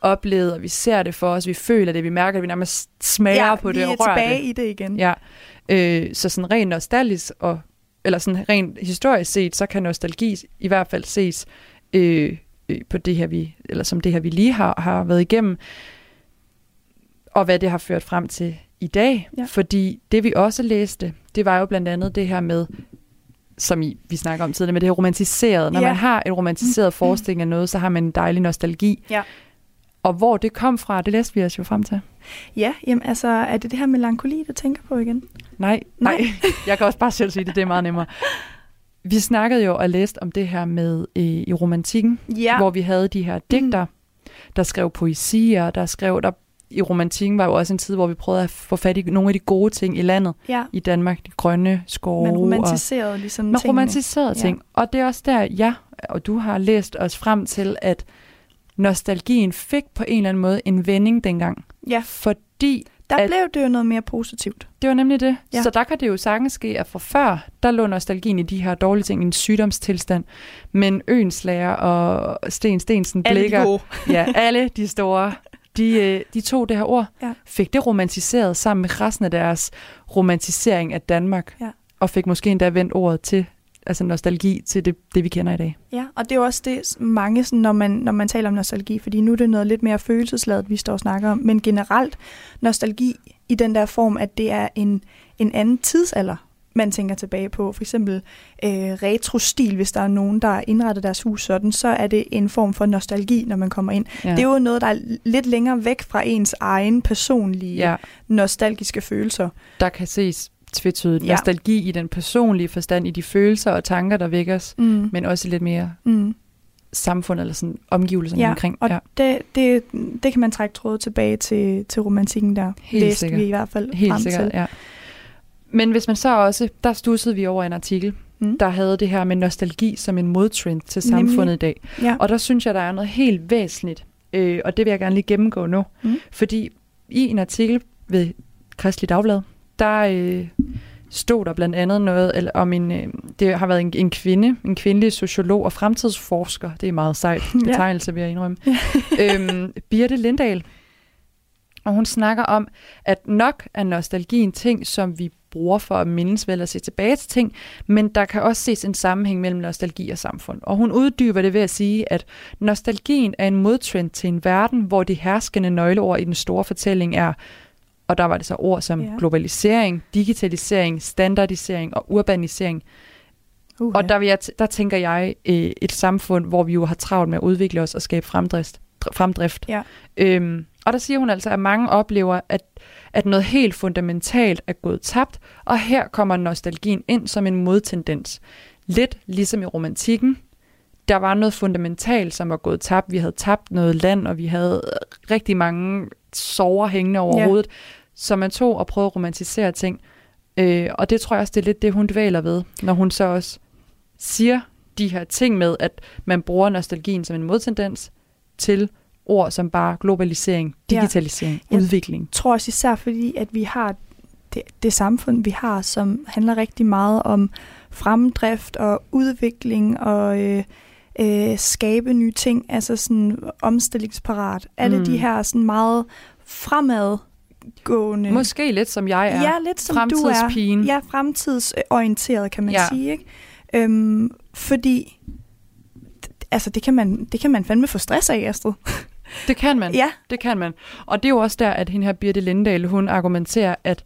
oplevet, og vi ser det for os, vi føler det, vi mærker det, vi nærmest smager ja, på det og rører tilbage det. i det igen. Ja, øh, så sådan rent nostalgisk, og, eller sådan rent historisk set, så kan nostalgi i hvert fald ses øh, øh, på det her, vi, eller som det her, vi lige har, har været igennem, og hvad det har ført frem til i dag. Ja. Fordi det vi også læste, det var jo blandt andet det her med, som I, vi snakker om tidligere, med det her romantiseret. Når Ja. man har en romantiseret forestilling af noget, så har man en dejlig nostalgi. Ja. Og hvor det kom fra, det læste vi os jo frem til. Ja, jamen altså, er det det her melankoli, du tænker på igen? Nej, nej. Nej. [laughs] Jeg kan også bare selv sige det, det er meget nemmere. Vi snakkede jo og læste om det her med øh, i romantikken, Ja. hvor vi havde de her digter, der skrev poesier, der skrev, der i romantikken var jo også en tid, hvor vi prøvede at få fat i nogle af de gode ting i landet, ja. i Danmark, de grønne skove. Man og romantiserede ligesom man tingene. romantiserede Ja. ting. Og det er også der, ja, og du har læst os frem til, at nostalgien fik på en eller anden måde en vending dengang. Ja, Fordi Der At- blev det jo noget mere positivt. Det var nemlig det. Ja. Ja. Så der kan det jo sagtens ske, at fra før, der lå nostalgien i de her dårlige ting, en sygdomstilstand. Men Øens lærer og Sten Stensen blikker, gode. ja, alle de store, de, øh, de tog det her ord, Ja. fik det romantiseret sammen med resten af deres romantisering af Danmark, Ja. og fik måske endda vendt ordet til, altså nostalgi, til det, det vi kender i dag. Ja, og det er jo også det, mange, sådan, når, man, når man taler om nostalgi, fordi nu er det noget lidt mere følelsesladet, vi står og snakker om, men generelt nostalgi i den der form, at det er en, en anden tidsalder, man tænker tilbage på. For eksempel øh, retro-stil, hvis der er nogen, der har indrettet deres hus sådan, så er det en form for nostalgi, når man kommer ind. Ja. Det er jo noget, der er lidt længere væk fra ens egen personlige ja, nostalgiske følelser. der kan ses tvetydigt Ja. nostalgi i den personlige forstand, i de følelser og tanker, der vækkes, Mm. men også lidt mere Mm. samfund eller sådan omgivelserne Ja, omkring. og Ja. det, det, det kan man trække trådet tilbage til, til romantikken der. Helt Læste sikkert. vi i hvert fald Helt frem sikkert, til. ja. Men hvis man så også, der stussede vi over en artikel, Mm. der havde det her med nostalgi som en modtrend til Nemlig. samfundet i dag. Ja. Og der synes jeg, der er noget helt væsentligt, øh, og det vil jeg gerne lige gennemgå nu. Mm. Fordi i en artikel ved Kristelig Dagblad, der øh, stod der blandt andet noget eller, om en, øh, det har været en, en kvinde, en kvindelig sociolog og fremtidsforsker, det er meget sejt [laughs] Ja. betegnelse, vil jeg indrømme, [laughs] øhm, Birte Lindahl. Og hun snakker om, at nok er nostalgi en ting, som vi bruger for at mindes vel at se tilbage til ting, men der kan også ses en sammenhæng mellem nostalgi og samfund. Og hun uddyber det ved at sige, at nostalgien er en modtrend til en verden, hvor de herskende nøgleord i den store fortælling er, og der var det så ord som Ja. globalisering, digitalisering, standardisering og urbanisering. Uh, Og der, vil jeg der tænker jeg øh, et samfund, hvor vi jo har travlt med at udvikle os og skabe fremdrift. dr- fremdrift. Ja. Øhm, og der siger hun altså, at mange oplever, at, at noget helt fundamentalt er gået tabt, og her kommer nostalgien ind som en modtendens. Lidt ligesom i romantikken. Der var noget fundamentalt, som var gået tabt. Vi havde tabt noget land, og vi havde rigtig mange sover hængende over Ja. ja. hovedet. Så man tog og prøvede at romantisere ting. Øh, og det tror jeg også, det er lidt det, hun dvæler ved, når hun så også siger de her ting med, at man bruger nostalgien som en modtendens til ord som bare globalisering, digitalisering, Ja. udvikling. Jeg tror også især fordi, at vi har det, det samfund, vi har, som handler rigtig meget om fremdrift og udvikling og øh, øh, skabe nye ting, altså sådan omstillingsparat. Alle Mm. de her sådan meget fremadgående... Måske lidt som jeg er. Ja, lidt som du er. Ja, fremtidsorienteret, kan man ja. Sige. Ikke? Øhm, fordi altså, det kan, man, det kan man fandme få stress af, Astrid. [laughs] Det kan man. Ja, Det kan man. Og det er jo også der, at hende her Birte Lindahl, hun argumenterer, at,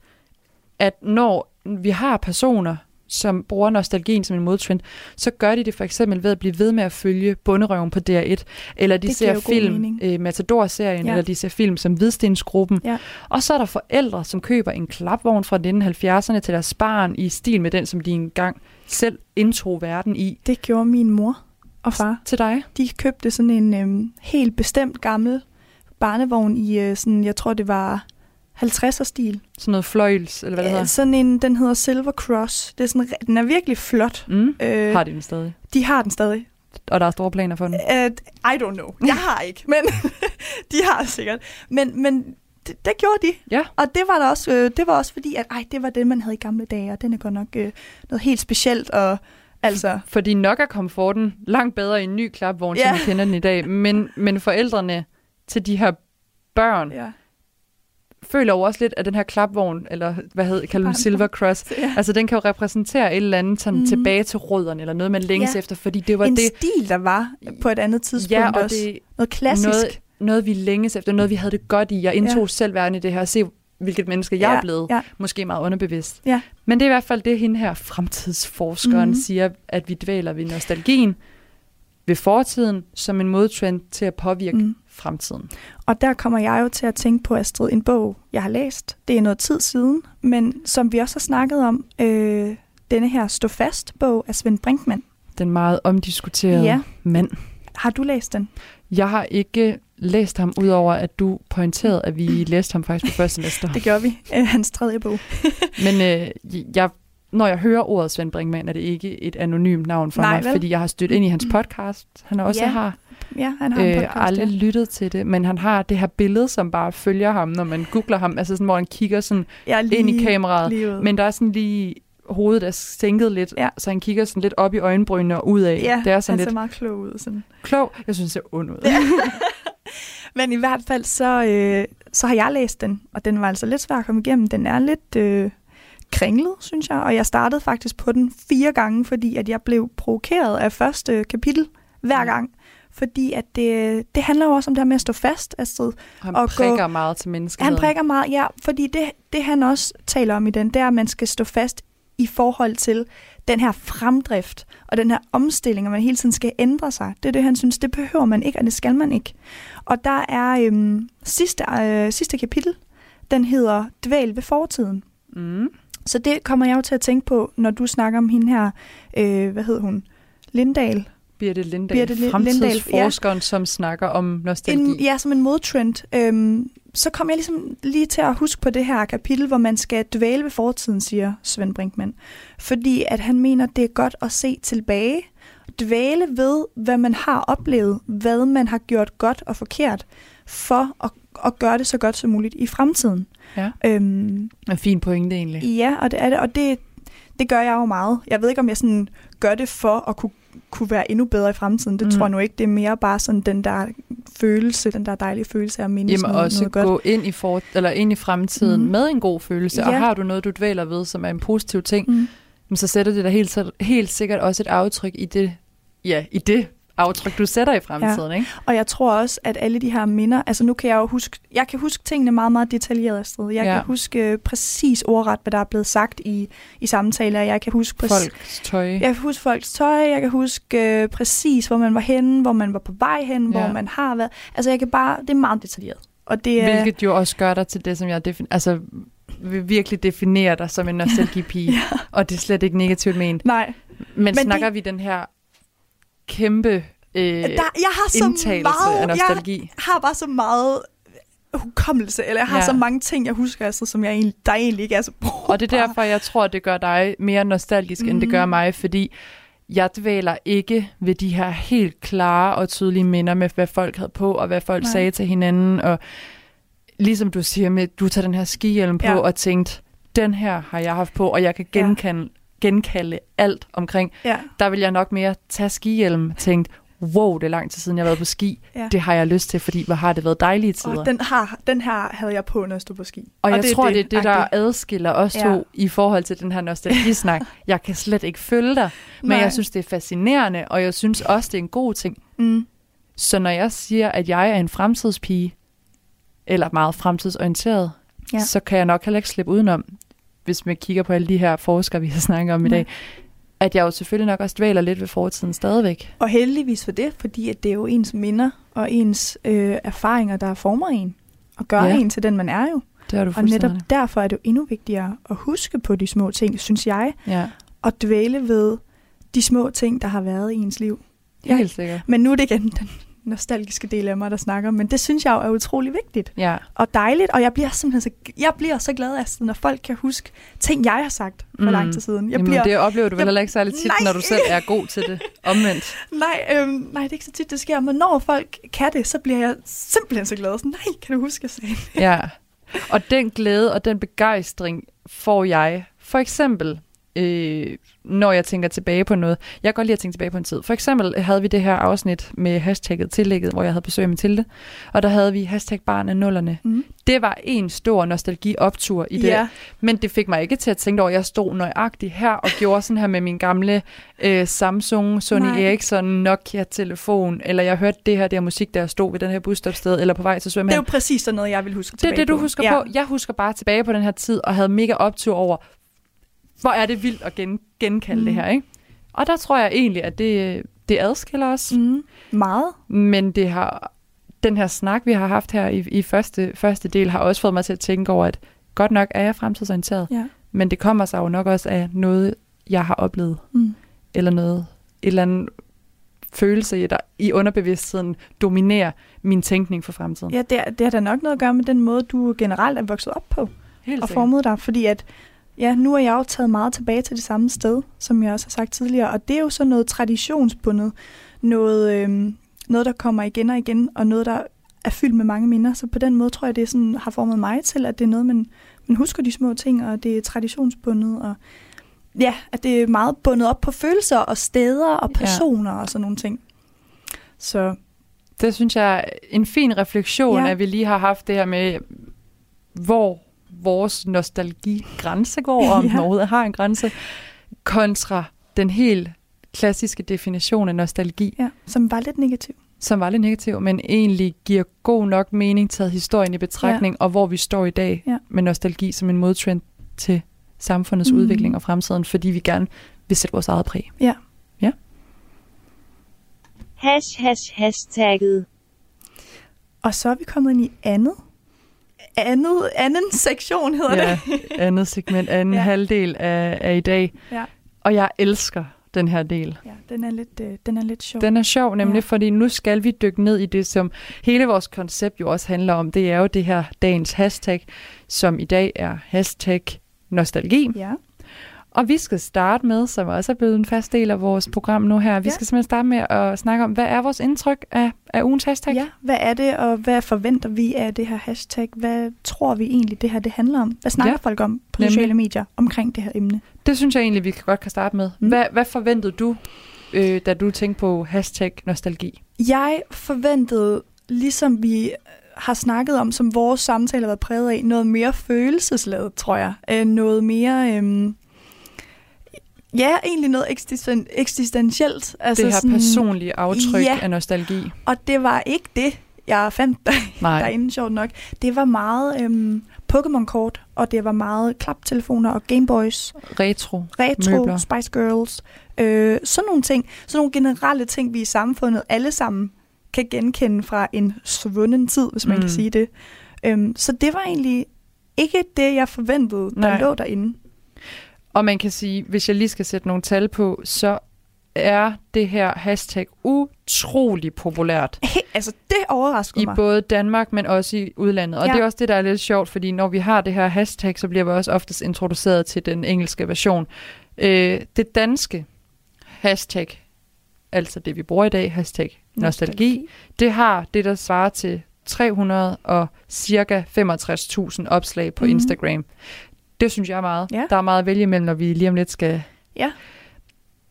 at når vi har personer, som bruger nostalgien som en modtrend, så gør de det for eksempel ved at blive ved med at følge Bunderøven på DR1, eller de Det ser film, øh, Matador-serien, ja. eller de ser film som Hvidstensgruppen. Ja. Og så er der forældre, som køber en klapvogn fra 1970'erne til deres barn i stil med den, som de engang selv indtog verden i. det gjorde min mor og far. Til dig. De købte sådan en øhm, helt bestemt gammel barnevogn i øh, sådan, jeg tror det var 50'er stil. Sådan noget fløjls, eller hvad det Ja, hedder. sådan en, den hedder Silver Cross. Det er sådan, den er virkelig flot. Mm. Øh, Har de den stadig? de har den stadig. Og der er store planer for den. Uh, I don't know. Jeg har ikke, men [laughs] de har sikkert. Men, men det, det gjorde de. Ja. Og det var der også, øh, det var også fordi, at ej, det var det, man havde i gamle dage, og den er godt nok øh, noget helt specielt. Og, altså, Fordi nok er komforten langt bedre i en ny klapvogn, Ja. som vi kender den i dag. Men, men forældrene til de her børn ja. føler jo også lidt, at den her klapvogn, eller hvad hedder kalder den. Silver Cross, ja. altså den kan jo repræsentere et eller andet sådan Mhm. tilbage til rødderne, eller noget, man længes Ja. efter, fordi det var En det, stil, der var på et andet tidspunkt ja, og også. det noget klassisk. noget, noget, vi længes efter, noget, vi havde det godt i. Jeg indtog ja. selv verden i det her, og se, hvilket menneske jeg Ja, er blevet. ja. Måske meget underbevidst. Ja. Men det er i hvert fald det, hende her, fremtidsforskeren, Mhm. mm. siger, at vi dvæler ved nostalgien, ved fortiden, som en modtrend til at påvirke Mm. fremtiden. Og der kommer jeg jo til at tænke på, Astrid, en bog, jeg har læst. Det er noget tid siden, men som vi også har snakket om, øh, denne her Stå Fast bog af Svend Brinkmann. Den meget omdiskuterede Ja. mand. Har du læst den? Jeg har ikke læst ham, udover at du pointerede, at vi [clears throat] læste ham faktisk på første semester. Det gør vi. Øh, hans tredje bog. [laughs] Men øh, jeg, når jeg hører ordet Svend Brinkmann, er det ikke et anonymt navn for Nej, mig, vel? fordi jeg har stødt ind i hans podcast, han også Ja. har. Ja, han har en Øh, podcast. aldrig ja. lyttet til det, men han har det her billede, som bare følger ham, når man googler ham. Altså sådan, hvor han kigger sådan ja, lige, ind i kameraet. Lige ud. Men der er sådan lige hovedet er sænket lidt, Ja. så han kigger sådan lidt op i øjenbrynene og ud af. ja, det er sådan han lidt ser meget klog ud. Sådan. klog. Jeg synes, det er ond ud. Ja. [laughs] Men i hvert fald, så, øh, så har jeg læst den, og den var altså lidt svær at komme igennem. Den er lidt øh, kringlet, synes jeg, og jeg startede faktisk på den fire gange, fordi at jeg blev provokeret af første kapitel hver Mm. gang. Fordi at det, det handler jo også om det her med at stå fast, Astrid. Han Og gå- prikker meget til menneskeheden. Han prikker meget, ja, fordi det, det han også taler om i den, det er, at man skal stå fast i forhold til den her fremdrift og den her omstilling, og man hele tiden skal ændre sig. Det er det, han synes, det behøver man ikke, og det skal man ikke. Og der er øhm, sidste, øh, sidste kapitel, den hedder Dvæl ved fortiden. Mm. Så det kommer jeg jo til at tænke på, når du snakker om hende her, øh, hvad hed hun, Lindahl. Birte Lindahl, Birte Li- fremtidsforskeren, som snakker om nostalgi. En, ja, som en modtrend. Øhm, så kom jeg ligesom lige til at huske på det her kapitel, hvor man skal dvæle ved fortiden, siger Svend Brinkmann. Fordi at han mener, det er godt at se tilbage, dvæle ved, hvad man har oplevet, hvad man har gjort godt og forkert, for at, at gøre det så godt som muligt i fremtiden. Ja. Øhm, En fin pointe egentlig. ja, og det er det, og det, det gør jeg jo meget. Jeg ved ikke, om jeg sådan gør det for at kunne, kunne være endnu bedre i fremtiden. Det Mm. tror jeg nu ikke. Det er mere bare sådan den der følelse, den der dejlige følelse af at mindes Jamen noget, også noget godt. gå ind i, for, eller ind i fremtiden Mhm. med en god følelse, og Ja. har du noget, du dvæler ved, som er en positiv ting, Mm. så sætter det der helt, helt sikkert også et aftryk i det, ja, i det aftryk, du sætter i fremtiden, ikke? Og jeg tror også, at alle de her minder, altså nu kan jeg jo huske, jeg kan huske tingene meget, meget detaljeret Astrid. Jeg Ja. kan huske øh, præcis ordret, hvad der er blevet sagt i, i samtaler. Jeg kan huske præcis, Folks tøj. Jeg kan huske folks tøj, jeg kan huske øh, præcis, hvor man var henne, hvor man var på vej hen, Ja. hvor man har været. Altså jeg kan bare, det er meget detaljeret. Og det Hvilket jo også gør dig til det, som jeg defin- altså, vil virkelig definerer dig som en nostalgipige. [laughs] ja, Og det er slet ikke negativt ment. nej. Men, Men det- snakker vi den her kæmpe øh, Der, jeg har så indtagelse meget, af jeg nostalgi? har bare så meget hukommelse, eller jeg har Ja. så mange ting, jeg husker, altså, som jeg egentlig, der egentlig ikke er så Og det er derfor, jeg tror, at det gør dig mere nostalgisk, mm. end det gør mig, fordi jeg dvæler ikke ved de her helt klare og tydelige minder med, hvad folk havde på, og hvad folk Nej. Sagde til hinanden. Og ligesom du siger med, du tager den her skihjelm på Ja. og tænkt, den her har jeg haft på, og jeg kan Ja. Genkalde, alt omkring. Ja, Der vil jeg nok mere tage skihjelm og tænkt, wow, det er lang tid siden, jeg har været på ski. ja. Det har jeg lyst til, fordi hvor har det været dejlige tider. Og den, har, den her havde jeg på, når jeg stod på ski. Og jeg det tror, det er det, der adskiller os Ja. to i forhold til den her nostalgisnak. [laughs] jeg kan slet ikke følge dig, men Nej. jeg synes, det er fascinerende, og jeg synes også, det er en god ting. Mm. Så når jeg siger, at jeg er en fremtidspige, eller meget fremtidsorienteret. Ja. så kan jeg nok heller ikke slippe udenom, hvis man kigger på alle de her forskere, vi har snakket om i dag, at jeg jo selvfølgelig nok også dvæler lidt ved fortiden stadigvæk. Og heldigvis for det, fordi at det er jo ens minder og ens øh, erfaringer, der former en. Og gør Ja. en til den, man er jo. Det har du Og netop derfor er det jo endnu vigtigere at huske på de små ting, synes jeg. Ja, Og dvæle ved de små ting, der har været i ens liv. Ja. helt sikkert. Men nu er det igen den nostalgiske del af mig, der snakker. Men det synes jeg jo er utrolig vigtigt. Ja. Og dejligt. Og jeg bliver simpelthen så, jeg bliver så glad af, når folk kan huske ting, jeg har sagt for Mm. lang tid siden. Jeg Jamen, bliver, det oplever du vel heller ikke særlig tit, Nej. når du selv er god til det. [laughs] Omvendt. Nej, øhm, nej, det er ikke så tit, det sker. Men når folk kan det, så bliver jeg simpelthen så glad. Sådan, nej, kan du huske, jeg sagde det? Ja, og den glæde og den begejstring får jeg for eksempel, øh, når jeg tænker tilbage på noget. Jeg kan godt lide at tænke tilbage på en tid. For eksempel havde vi det her afsnit med hashtagget tillægget, hvor jeg havde besøg af Mathilde, og der havde vi hashtag barn af nullerne. Mm. Det var en stor nostalgi-optur i det, Ja. men det fik mig ikke til at tænke over, at jeg stod nøjagtigt her og gjorde sådan her med min gamle øh, Samsung, Sony Nej. Ericsson, Nokia-telefon, eller jeg hørte det her der musik, der stod ved den her busstopsted, eller på vej til Det er svømmehallen. jo præcis sådan noget, jeg vil huske Det er tilbage det, du på. husker ja. på. Jeg husker bare tilbage på den her tid, og havde mega optur over, hvor er det vildt at gen, genkalde mm. det her, ikke? Og der tror jeg egentlig, at det, det adskiller os. Mm. Meget. Men det har, den her snak, vi har haft her i, i første, første del, har også fået mig til at tænke over, at godt nok er jeg fremtidsorienteret, Ja. men det kommer sig jo nok også af noget, jeg har oplevet, Mm. eller noget, et eller andet følelse, der i underbevidstheden dominerer min tænkning for fremtiden. Ja, det, er, det har da nok noget at gøre med den måde, du generelt er vokset op på Helt og formet dig. Fordi at, ja, nu er jeg jo taget meget tilbage til det samme sted, som jeg også har sagt tidligere. Og det er jo så noget traditionsbundet, noget øhm, noget, der kommer igen og igen, og noget, der er fyldt med mange minder. Så på den måde tror jeg, det sådan, har formet mig til, at det er noget, man, man husker de små ting, og det er traditionsbundet, og ja, at det er meget bundet op på følelser og steder og Ja. personer og sådan nogle ting. Så Det synes jeg er en fin refleksion, Ja. ja. at vi lige har haft det her med, hvor vores nostalgigrænse går, om Ja. den overhovedet har en grænse, kontra den helt klassiske definition af nostalgi, ja, som var lidt negativ. som var lidt negativ, men egentlig giver god nok mening taget historien i betragtning, ja. og hvor vi står i dag Ja. med nostalgi som en modtrend til samfundets mm. udvikling og fremtiden, fordi vi gerne vil sætte vores eget præg. Hash hash hashtagget. Og så er vi kommet ind i andet. Andet, anden sektion hedder Ja, det. [laughs] andet segment, anden Ja. halvdel af, af i dag. Ja. Og jeg elsker den her del. Ja, den er lidt, øh, den er lidt sjov. Den er sjov nemlig, ja. fordi nu skal vi dykke ned i det, som hele vores koncept jo også handler om. Det er jo det her dagens hashtag, som i dag er hashtag nostalgi. Ja. Og vi skal starte med, som også er blevet en fast del af vores program nu her, vi Ja. skal simpelthen starte med at snakke om, hvad er vores indtryk af, af ugens hashtag? ja, hvad er det, og hvad forventer vi af det her hashtag? Hvad tror vi egentlig, det her det handler om? Hvad snakker Ja, folk om på nemlig. sociale medier omkring det her emne? Det synes jeg egentlig, vi kan godt kan starte med. Mm. Hvad, hvad forventede du, øh, da du tænkte på hashtag nostalgi? Jeg forventede, ligesom vi har snakket om, som vores samtale har været præget af, noget mere følelsesladet, tror jeg. Øh, noget mere... Øhm, ja, egentlig noget eksisten- eksistentielt. Altså det her personlige aftryk Ja. af nostalgi. Og det var ikke det, jeg fandt der, Nej. derinde, sjovt nok. Det var meget øhm, Pokémon-kort, og det var meget klaptelefoner og Gameboys, Retro. retro, Møbler. Spice Girls, øh, sådan nogle ting. Sådan nogle generelle ting, vi i samfundet alle sammen kan genkende fra en svunden tid, hvis man. Mm. kan sige det. Øhm, så det var egentlig ikke det, jeg forventede, der Nej. lå derinde. Og man kan sige, hvis jeg lige skal sætte nogle tal på, så er det her hashtag utrolig populært. He, [laughs] altså, det overraskede I mig. både Danmark, men også i udlandet. Og Ja. det er også det, der er lidt sjovt, fordi når vi har det her hashtag, så bliver vi også oftest introduceret til den engelske version. Øh, det danske hashtag, altså det vi bruger i dag, hashtag nostalgi, det har det, der svarer til 300 og cirka 65.000 opslag på Mhm. mm-hmm. Instagram. Det synes jeg er meget. Ja. Der er meget at vælge imellem, når vi lige om lidt skal... Ja.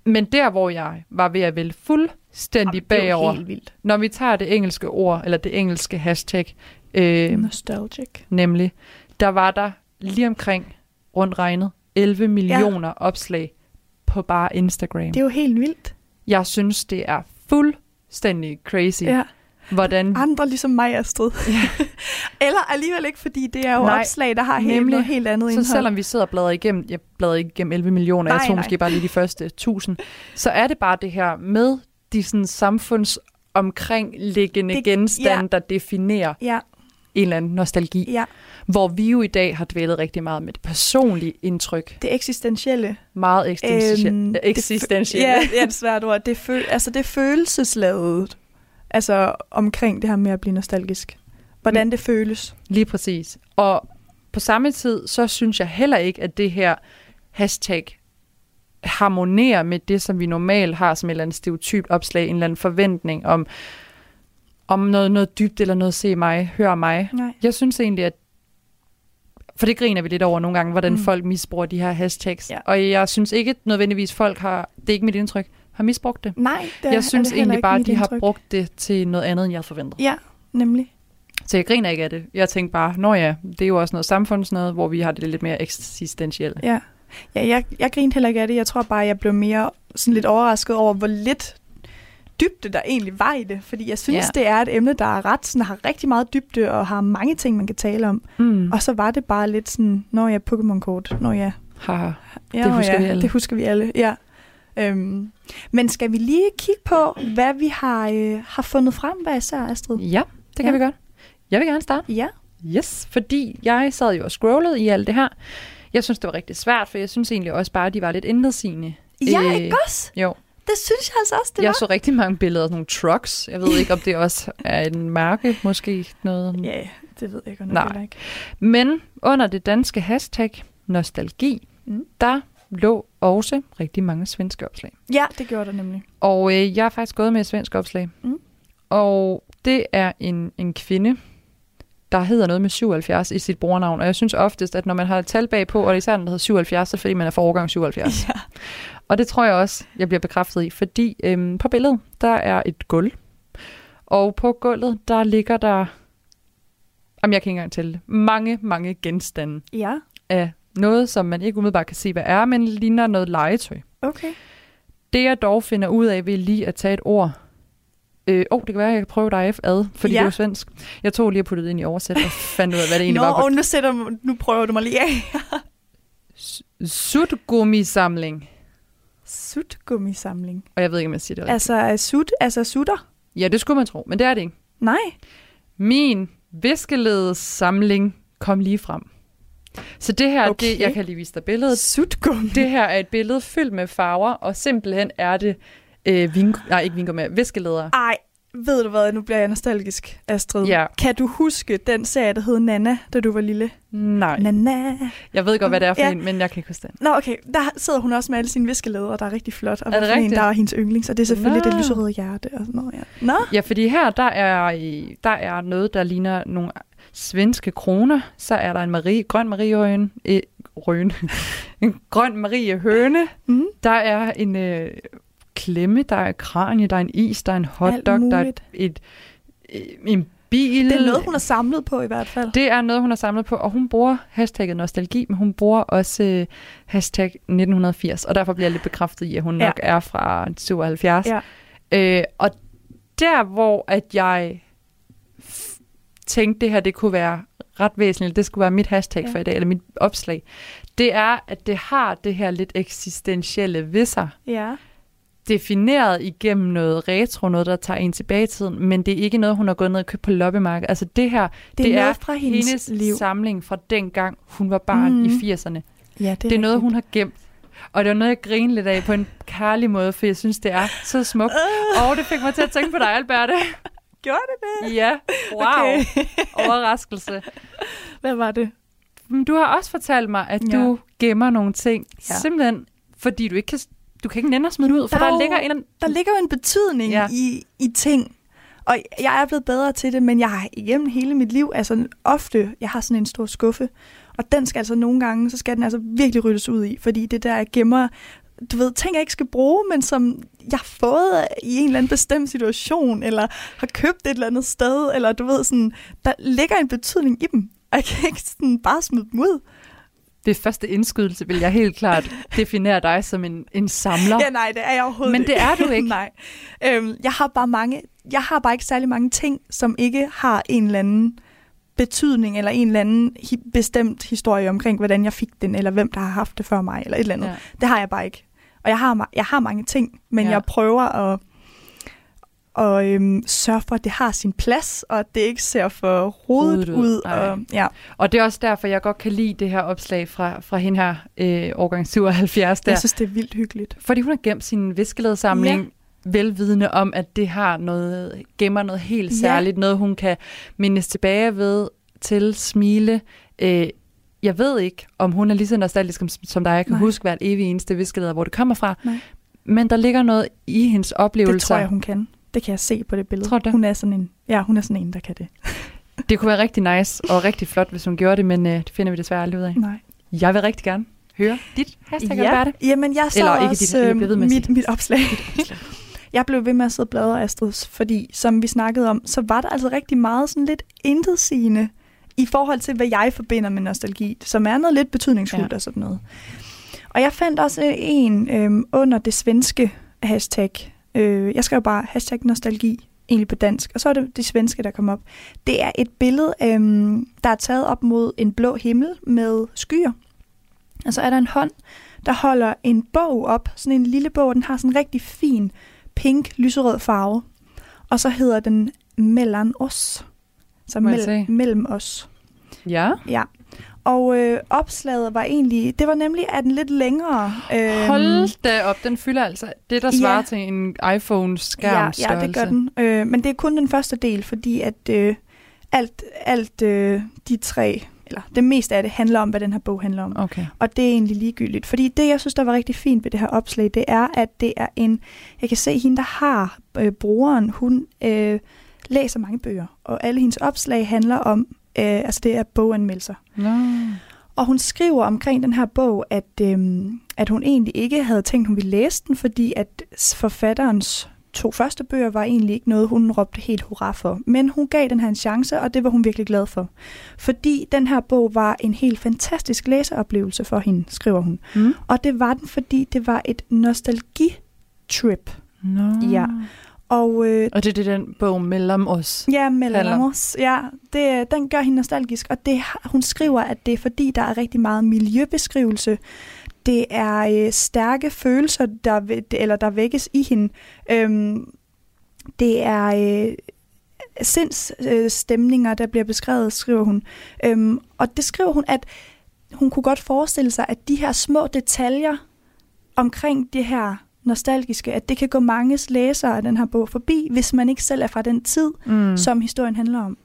Men der, hvor jeg var ved at vælge fuldstændig det jo bagover, helt vildt. når vi tager det engelske ord, eller det engelske hashtag, øh, Nostalgic. nemlig, der var der lige omkring rundt regnet 11 millioner ja. opslag på bare Instagram. Det er jo helt vildt. Jeg synes, det er fuldstændig crazy, ja. Ja. hvordan... Andre ligesom mig, Astrid. Ja. [laughs] Eller alligevel ikke, fordi det er jo Nej, opslag, der har helt, nemlig. noget helt andet Så indhold. selvom vi sidder og bladrer igennem, jeg bladrer ikke igennem 11 millioner, jeg Nej, tror nej. måske bare lige de første 1000, så er det bare det her med de sådan samfunds omkringliggende Det- genstande, der definerer Ja, en eller anden nostalgi. ja. Hvor vi jo i dag har dvælet rigtig meget med det personlige indtryk. Det eksistentielle. Meget eksistentielt. Øhm, Øhm, det. [laughs] Ja, det er et svært ord. Det, føl, altså, det følelsesladet. Altså omkring det her med at blive nostalgisk. Hvordan det føles. Lige præcis. Og på samme tid, så synes jeg heller ikke, at det her hashtag harmonerer med det, som vi normalt har som et eller andet stereotypt opslag, en eller anden forventning om, om noget, noget dybt eller noget se mig, hør mig. Nej. Jeg synes egentlig, at for det griner vi lidt over nogle gange, hvordan Mm. mm. folk misbruger de her hashtags. Ja. Og jeg synes ikke nødvendigvis, folk har, det er ikke mit indtryk, har misbrugt det. Nej, det jeg synes er det egentlig bare, at de har indtryk. brugt det til noget andet, end jeg havde forventet. Ja, nemlig. Så jeg griner ikke af det. Jeg tænkte bare, nå ja, det er jo også noget samfundsnød, hvor vi har det lidt mere eksistentielle. Ja. ja jeg, jeg grinte heller ikke af det. Jeg tror bare, jeg blev mere sådan lidt overrasket over, hvor lidt dybde der egentlig var i det. Fordi jeg synes, Ja. det er et emne, der er ret sådan, har rigtig meget dybde og har mange ting, man kan tale om. Mm. Og så var det bare lidt sådan, når jeg Pokémon-kort, når jeg Haha. Ja, Det husker ja, vi alle. Det husker vi alle, ja. Øhm, men skal vi lige kigge på, hvad vi har, øh, har fundet frem, hvad især, Astrid? Ja, det kan Ja. vi godt. Jeg vil gerne starte. Ja. Yes, fordi jeg sad jo og scrollede i alt det her. Jeg synes, det var rigtig svært, for jeg synes egentlig også bare, at de var lidt intetsigende. Ja, Øh, ikke også? Jo, Det synes jeg altså også, det jeg var. så rigtig mange billeder af nogle trucks. Jeg ved ikke, om det også er en mærke, måske noget. Ja, det ved jeg godt nok Nej. ikke. Men under det danske hashtag nostalgi, Mm. der lå også rigtig mange svenske opslag. Ja, det gjorde der nemlig. Og øh, jeg har faktisk gået med et svensk opslag. Mm. Og det er en, en kvinde, der hedder noget med 77 i sit brugernavn. Og jeg synes oftest, at når man har et tal bagpå, og især når der hedder 77, så det fordi man er for årgang 77. [laughs] Ja. Og det tror jeg også, jeg bliver bekræftet i, fordi øhm, på billedet, der er et gulv. Og på gulvet, der ligger der, om jeg kan ikke engang tælle det, mange, mange genstande Ja, af noget, som man ikke umiddelbart kan se, hvad er, men ligner noget legetøj. okay. Det jeg dog finder ud af ved lige at tage et ord. Øh, oh, det kan være, at jeg kan prøve dig ad, fordi Ja. det er svensk. Jeg tog lige og puttede det ind i oversæt og fandt ud af, hvad det egentlig Nå, var. og nu, sætter, nu prøver du mig lige af. Sutgummisamling. Sutgummisamling. Og jeg ved ikke, om jeg siger det rigtigt. Altså sut, altså sutter? Ja, det skulle man tro, men det er det ikke. Nej. Min viskeledessamling kom lige frem. Så det her, okay. det, jeg kan lige vise dig billedet. Sutgummi. Det her er et billede fyldt med farver, og simpelthen er det øh, vin, nej, ikke vingummi, viskeleder. Ej, ved du hvad, nu bliver jeg nostalgisk, Astrid. Ja. Kan du huske den serie, der hed Nana, da du var lille? Nej, Nana. jeg ved godt, hvad det er for Ja. en, men jeg kan ikke huske den. Nå, okay. Der sidder hun også med alle sine viskeleder, der er rigtig flot. Og Er det for en, rigtigt? der er hendes yndlings. Og det er selvfølgelig Nå. det lyserøde hjerte og sådan noget. Ja. Nå, Ja, fordi her, der er, i- der er noget, der ligner nogle svenske kroner. Så er der en Marie, grøn Marie øh, røn, [laughs] en grøn Marie høne. mm. Der er en øh, klemme, der er kranie, der er en is, der er en hotdog, der er et, et, øh, en bil. Det er noget, hun har samlet på i hvert fald. Det er noget, hun har samlet på, og hun bruger hashtagget nostalgi, men hun bruger også øh, hashtag 1980, og derfor bliver jeg lidt bekræftet i, at hun Ja. nok er fra 77. Ja. Øh, og der, hvor at jeg tænkte, det her det kunne være ret væsentligt, det skulle være mit hashtag Ja. for i dag, eller mit opslag, det er, at det har det her lidt eksistentielle ved sig, Ja. defineret igennem noget retro, noget, der tager en tilbage i tiden, men det er ikke noget, hun har gået ned og købt på loppemarkedet. Altså det her, Det er det noget er fra hendes, hendes liv. samling fra dengang, hun var barn Mhm. mm. i 80'erne. Ja, det, Det er noget, hun har gemt. Og det var noget, jeg grinede lidt af på en kærlig måde, for jeg synes, det er så smukt. Og det fik mig til at tænke på dig, Alberte. Gjorde det det? Ja, [laughs] wow. Okay. [laughs] Overraskelse. Hvad var det? Men du har også fortalt mig, at Ja. du gemmer nogle ting, Ja. simpelthen fordi du ikke kan, du kan ikke nænde at smide ud, for Der er der, jo- ligger en Der ligger jo en betydning. Ja. i, i ting. Og jeg er blevet bedre til det, men jeg har igennem hele mit liv, altså ofte, jeg har sådan en stor skuffe, og den skal altså nogle gange, så skal den altså virkelig ryddes ud i, fordi det der jeg gemmer, du ved, ting jeg ikke skal bruge, men som jeg har fået i en eller anden bestemt situation, eller har købt et eller andet sted, eller du ved sådan, der ligger en betydning i dem. Og jeg kan ikke sådan bare smide dem ud. Ved første indskydelse vil jeg helt klart definere dig som en, en samler. Ja, nej, det er jeg overhovedet Men det er du ikke. [laughs] nej. Øhm, jeg har bare mange, jeg har bare ikke særlig mange ting, som ikke har en eller anden betydning, eller en eller anden hi- bestemt historie omkring, hvordan jeg fik den, eller hvem der har haft det før mig, eller et eller andet. Ja. Det har jeg bare ikke. Og jeg har, jeg har mange ting, men ja. Jeg prøver at, at øhm, sørge for, at det har sin plads, og at det ikke ser for rodet ud. ud. Og, ja. Og det er også derfor, jeg godt kan lide det her opslag fra, fra hende her, øh, årgang 77 der. Jeg synes, det er vildt hyggeligt. Fordi hun har gemt sin viskeledsamling ja. Velvidende om, at det har noget, gemmer noget helt Ja. særligt, noget hun kan mindes tilbage ved, til, smile. Øh, jeg ved ikke, om hun er lige så nostalgisk som, som dig. Jeg kan Nej. Huske hvert evig eneste viskeleder, hvor det kommer fra. Nej. Men der ligger noget i hendes oplevelser. Det tror jeg, hun kan. Det kan jeg se på det billede. Tror du det? Hun er sådan en, ja, hun er sådan en, der kan det. [laughs] Det kunne være rigtig nice og rigtig flot, hvis hun gjorde det, men øh, det finder vi desværre aldrig ud af. Nej. Jeg vil rigtig gerne høre dit hashtag, ja. Alberte. Jamen, jeg så Eller ikke også dit, bliver ved med at mit, sige mit opslag. [laughs] jeg blev ved med at sidde og bladre Astrid, fordi som vi snakkede om, så var der altså rigtig meget sådan lidt intetsigende i forhold til, hvad jeg forbinder med nostalgi, som er noget lidt betydningsfuldt Ja. og sådan noget. Og jeg fandt også en øhm, under det svenske hashtag. Øh, jeg skrev bare hashtag nostalgi, egentlig på dansk, og så er det det svenske, der kom op. Det er et billede, øhm, der er taget op mod en blå himmel med skyer. Og så er der en hånd, der holder en bog op, sådan en lille bog, og den har sådan en rigtig fin pink, lyserød farve. Og så hedder den Mellan os. Så mell- mellem os. Ja. Ja. Og øh, opslaget var egentlig, det var nemlig, at den lidt længere... Øh, Hold da op, den fylder altså det, der svarer ja. til en iPhone-skærm ja, ja, det gør den. Øh, men det er kun den første del, fordi at øh, alt, alt øh, de tre, eller det meste af det, handler om, hvad den her bog handler om. Okay. Og det er egentlig ligegyldigt. Fordi det, jeg synes, der var rigtig fint ved det her opslag, det er, at det er en... Jeg kan se, hende, der har øh, brugeren, hun øh, læser mange bøger, og alle hendes opslag handler om, øh, altså det er boganmeldelser. Nå. Og hun skriver omkring den her bog, at, øhm, at hun egentlig ikke havde tænkt, hun ville læse den, fordi at forfatterens to første bøger var egentlig ikke noget, hun råbte helt hurra for. Men hun gav den her en chance, og det var hun virkelig glad for. Fordi den her bog var en helt fantastisk læseoplevelse for hende, skriver hun. Mm. Og det var den, fordi det var et nostalgitrip. Nå. Ja. Og øh, Og det er det, den bog mellem os. Ja, Handler. Melamos. Ja, det, den gør hende nostalgisk, og det, hun skriver, at det er fordi, der er rigtig meget miljøbeskrivelse. Det er øh, stærke følelser, der, eller der vækkes i hende. Øhm, det er øh, sindsstemninger, øh, der bliver beskrevet, skriver hun. Øhm, og det skriver hun, at hun kunne godt forestille sig, at de her små detaljer omkring det her nostalgiske, at det kan gå manges læsere af den her bog forbi, hvis man ikke selv er fra den tid, mm. som historien handler om.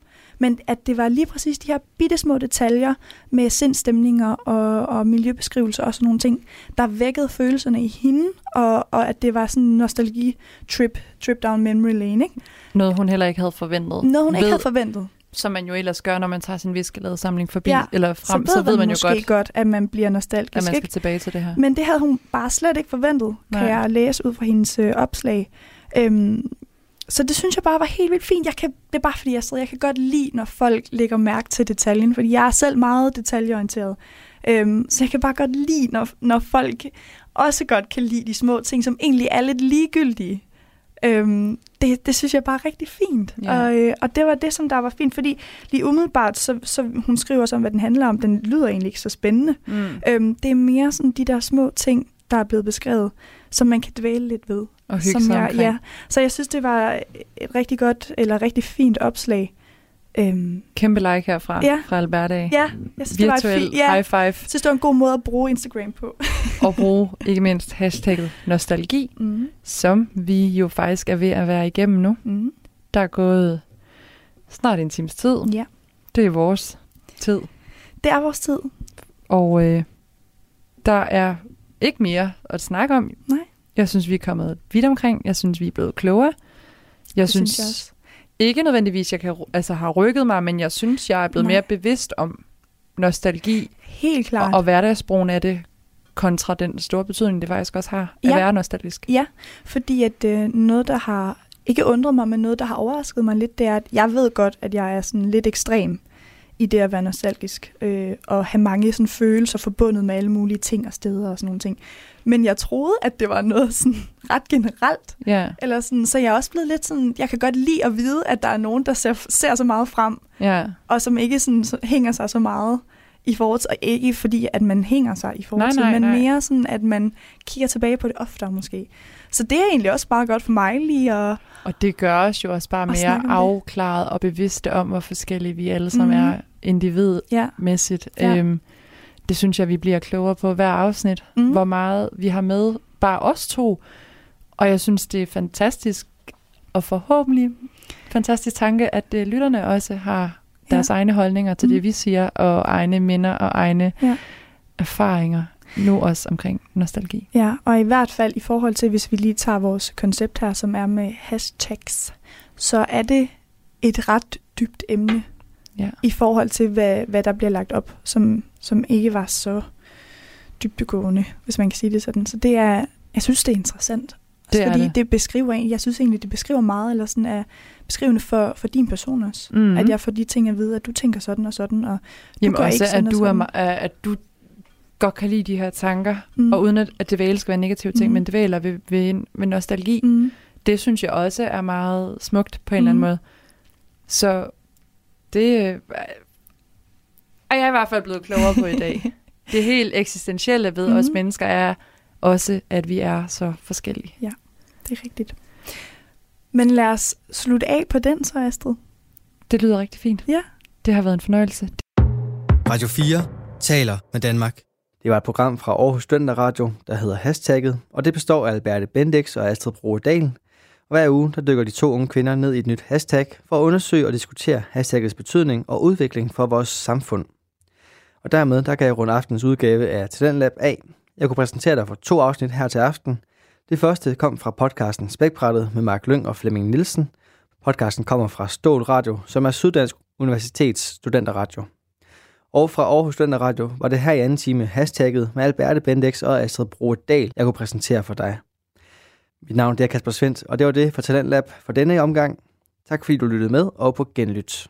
Men at det var lige præcis de her bitte små detaljer med sindstemninger og, og miljøbeskrivelser og sådan nogle ting, der vækkede følelserne i hende, og, og at det var sådan en nostalgi-trip, trip down memory lane, ikke? Noget, hun heller ikke havde forventet. Noget, hun ikke Ved- havde forventet. Som man jo ellers gør, når man tager sin viskeladsamling forbi, Ja, eller frem, så ved, så ved man jo måske godt, godt, at man bliver nostalgisk, at man ikke? skal tilbage til det her. Men det havde hun bare slet ikke forventet, kan Nej. jeg læse ud fra hendes øh, opslag. Øhm, så det synes jeg bare var helt vildt fint. Jeg kan, det er bare fordi, jeg, sidder, jeg kan godt lide, når folk lægger mærke til detaljen, fordi jeg er selv meget detaljeorienteret. Øhm, så jeg kan bare godt lide, når, når folk også godt kan lide de små ting, som egentlig er lidt ligegyldige. Øhm, det, det synes jeg bare er rigtig fint. Ja. Og, øh, og det var det, som der var fint, fordi lige umiddelbart, så, så hun skriver også om, hvad den handler om. Den lyder egentlig ikke så spændende. Mm. Øhm, det er mere sådan de der små ting, der er blevet beskrevet, som man kan dvæle lidt ved. Og hygge som jeg, omkring. ja. Så jeg synes, det var et rigtig godt, eller rigtig fint opslag. Øhm, Kæmpe like herfra, Ja. fra Alberta. ja, jeg synes, det var et Virtuel fint, ja, high five. jeg synes, det var en god måde at bruge Instagram på. [laughs] og bruge ikke mindst hashtagget nostalgi, Mm. som vi jo faktisk er ved at være igennem nu. Mm. Der er gået snart en times tid. Ja, Det er vores tid. det er vores tid. Og øh, der er ikke mere at snakke om. Nej. Jeg synes, vi er kommet vidt omkring. Jeg synes, vi er blevet klogere. Jeg Det synes, synes jeg også. ikke nødvendigvis, jeg kan, altså, har rykket mig, men jeg synes, jeg er blevet Nej. mere bevidst om nostalgi Helt klart. og, og hverdagsbrugen af det, kontra den store betydning, det faktisk også har at Ja. være nostalgisk. Ja, fordi at øh, noget, der har ikke undret mig, men noget, der har overrasket mig lidt, det er, at jeg ved godt, at jeg er sådan lidt ekstrem i det at være nostalgisk, øh, og have mange sådan følelser forbundet med alle mulige ting og steder og sådan nogle ting. Men jeg troede, at det var noget sådan [laughs] ret generelt, Ja, eller sådan, så jeg er også blevet lidt sådan, jeg kan godt lide at vide, at der er nogen, der ser, ser så meget frem, ja. og som ikke sådan, så, hænger sig så meget i forhold til, og ikke fordi, at man hænger sig i forhold Nej, nej, men nej. mere sådan, at man kigger tilbage på det oftere måske. Så det er egentlig også bare godt for mig lige at... Og det gør os jo også bare mere om det. afklaret og bevidste om, hvor forskellige vi alle sammen Mhm. er individmæssigt. Ja. Øhm, det synes jeg, vi bliver klogere på hver afsnit, Mm. hvor meget vi har med bare os to. Og jeg synes, det er fantastisk og forhåbentlig fantastisk tanke, at uh, lytterne også har deres Ja. egne holdninger til Mm. det, vi siger, og egne minder og egne Ja. erfaringer. Nu også omkring nostalgi. Ja, og i hvert fald i forhold til, hvis vi lige tager vores koncept her, som er med hashtags, så er det et ret dybt emne Ja. i forhold til, hvad, hvad der bliver lagt op, som, som ikke var så dybdegående, hvis man kan sige det sådan. Så det er, jeg synes, det er interessant. Også Det er fordi det. det beskriver jeg synes egentlig, det beskriver meget, eller sådan er beskrivende for, for din person også. Mm. At jeg får de ting at vide, at du tænker sådan og sådan, og Jamen gør også, ikke sådan at og du, er, sådan. at at du godt kan lide de her tanker, mm, og uden at, at dvæle skal være negative ting, Mm. men dvæler ved, ved, ved nostalgi, mm, det synes jeg også er meget smukt på en eller anden Mm. måde. Så det øh, er jeg i hvert fald blevet klogere på i dag. [laughs] det helt eksistentielle ved Mhm. os mennesker er også, at vi er så forskellige. det er rigtigt. Men lad os slutte af på den så, Astrid. Det lyder rigtig fint. Ja. Det har været en fornøjelse. Radio 4 taler med Danmark. Det var et program fra Aarhus Studenter Radio, der hedder Hashtagget, og det består af Alberte Bendix og Astrid Broge Dahl. Og hver uge der dykker de to unge kvinder ned i et nyt hashtag for at undersøge og diskutere hashtaggets betydning og udvikling for vores samfund. Og dermed der kan jeg runde aftens udgave af Talentlab af. Jeg kunne præsentere dig for to afsnit her til aften. Det første kom fra podcasten Spækbrættet med Mark Lyng og Flemming Nielsen. Podcasten kommer fra Stål Radio, som er Syddansk Universitets studenterradio. Og fra Aarhus Studenterradio var det her i anden time hashtagget med Alberte Bendix og Astrid Broedal, jeg kunne præsentere for dig. Mit navn er Kasper Svendt, og det var det for Talentlab for denne omgang. Tak fordi du lyttede med, og på genlyt.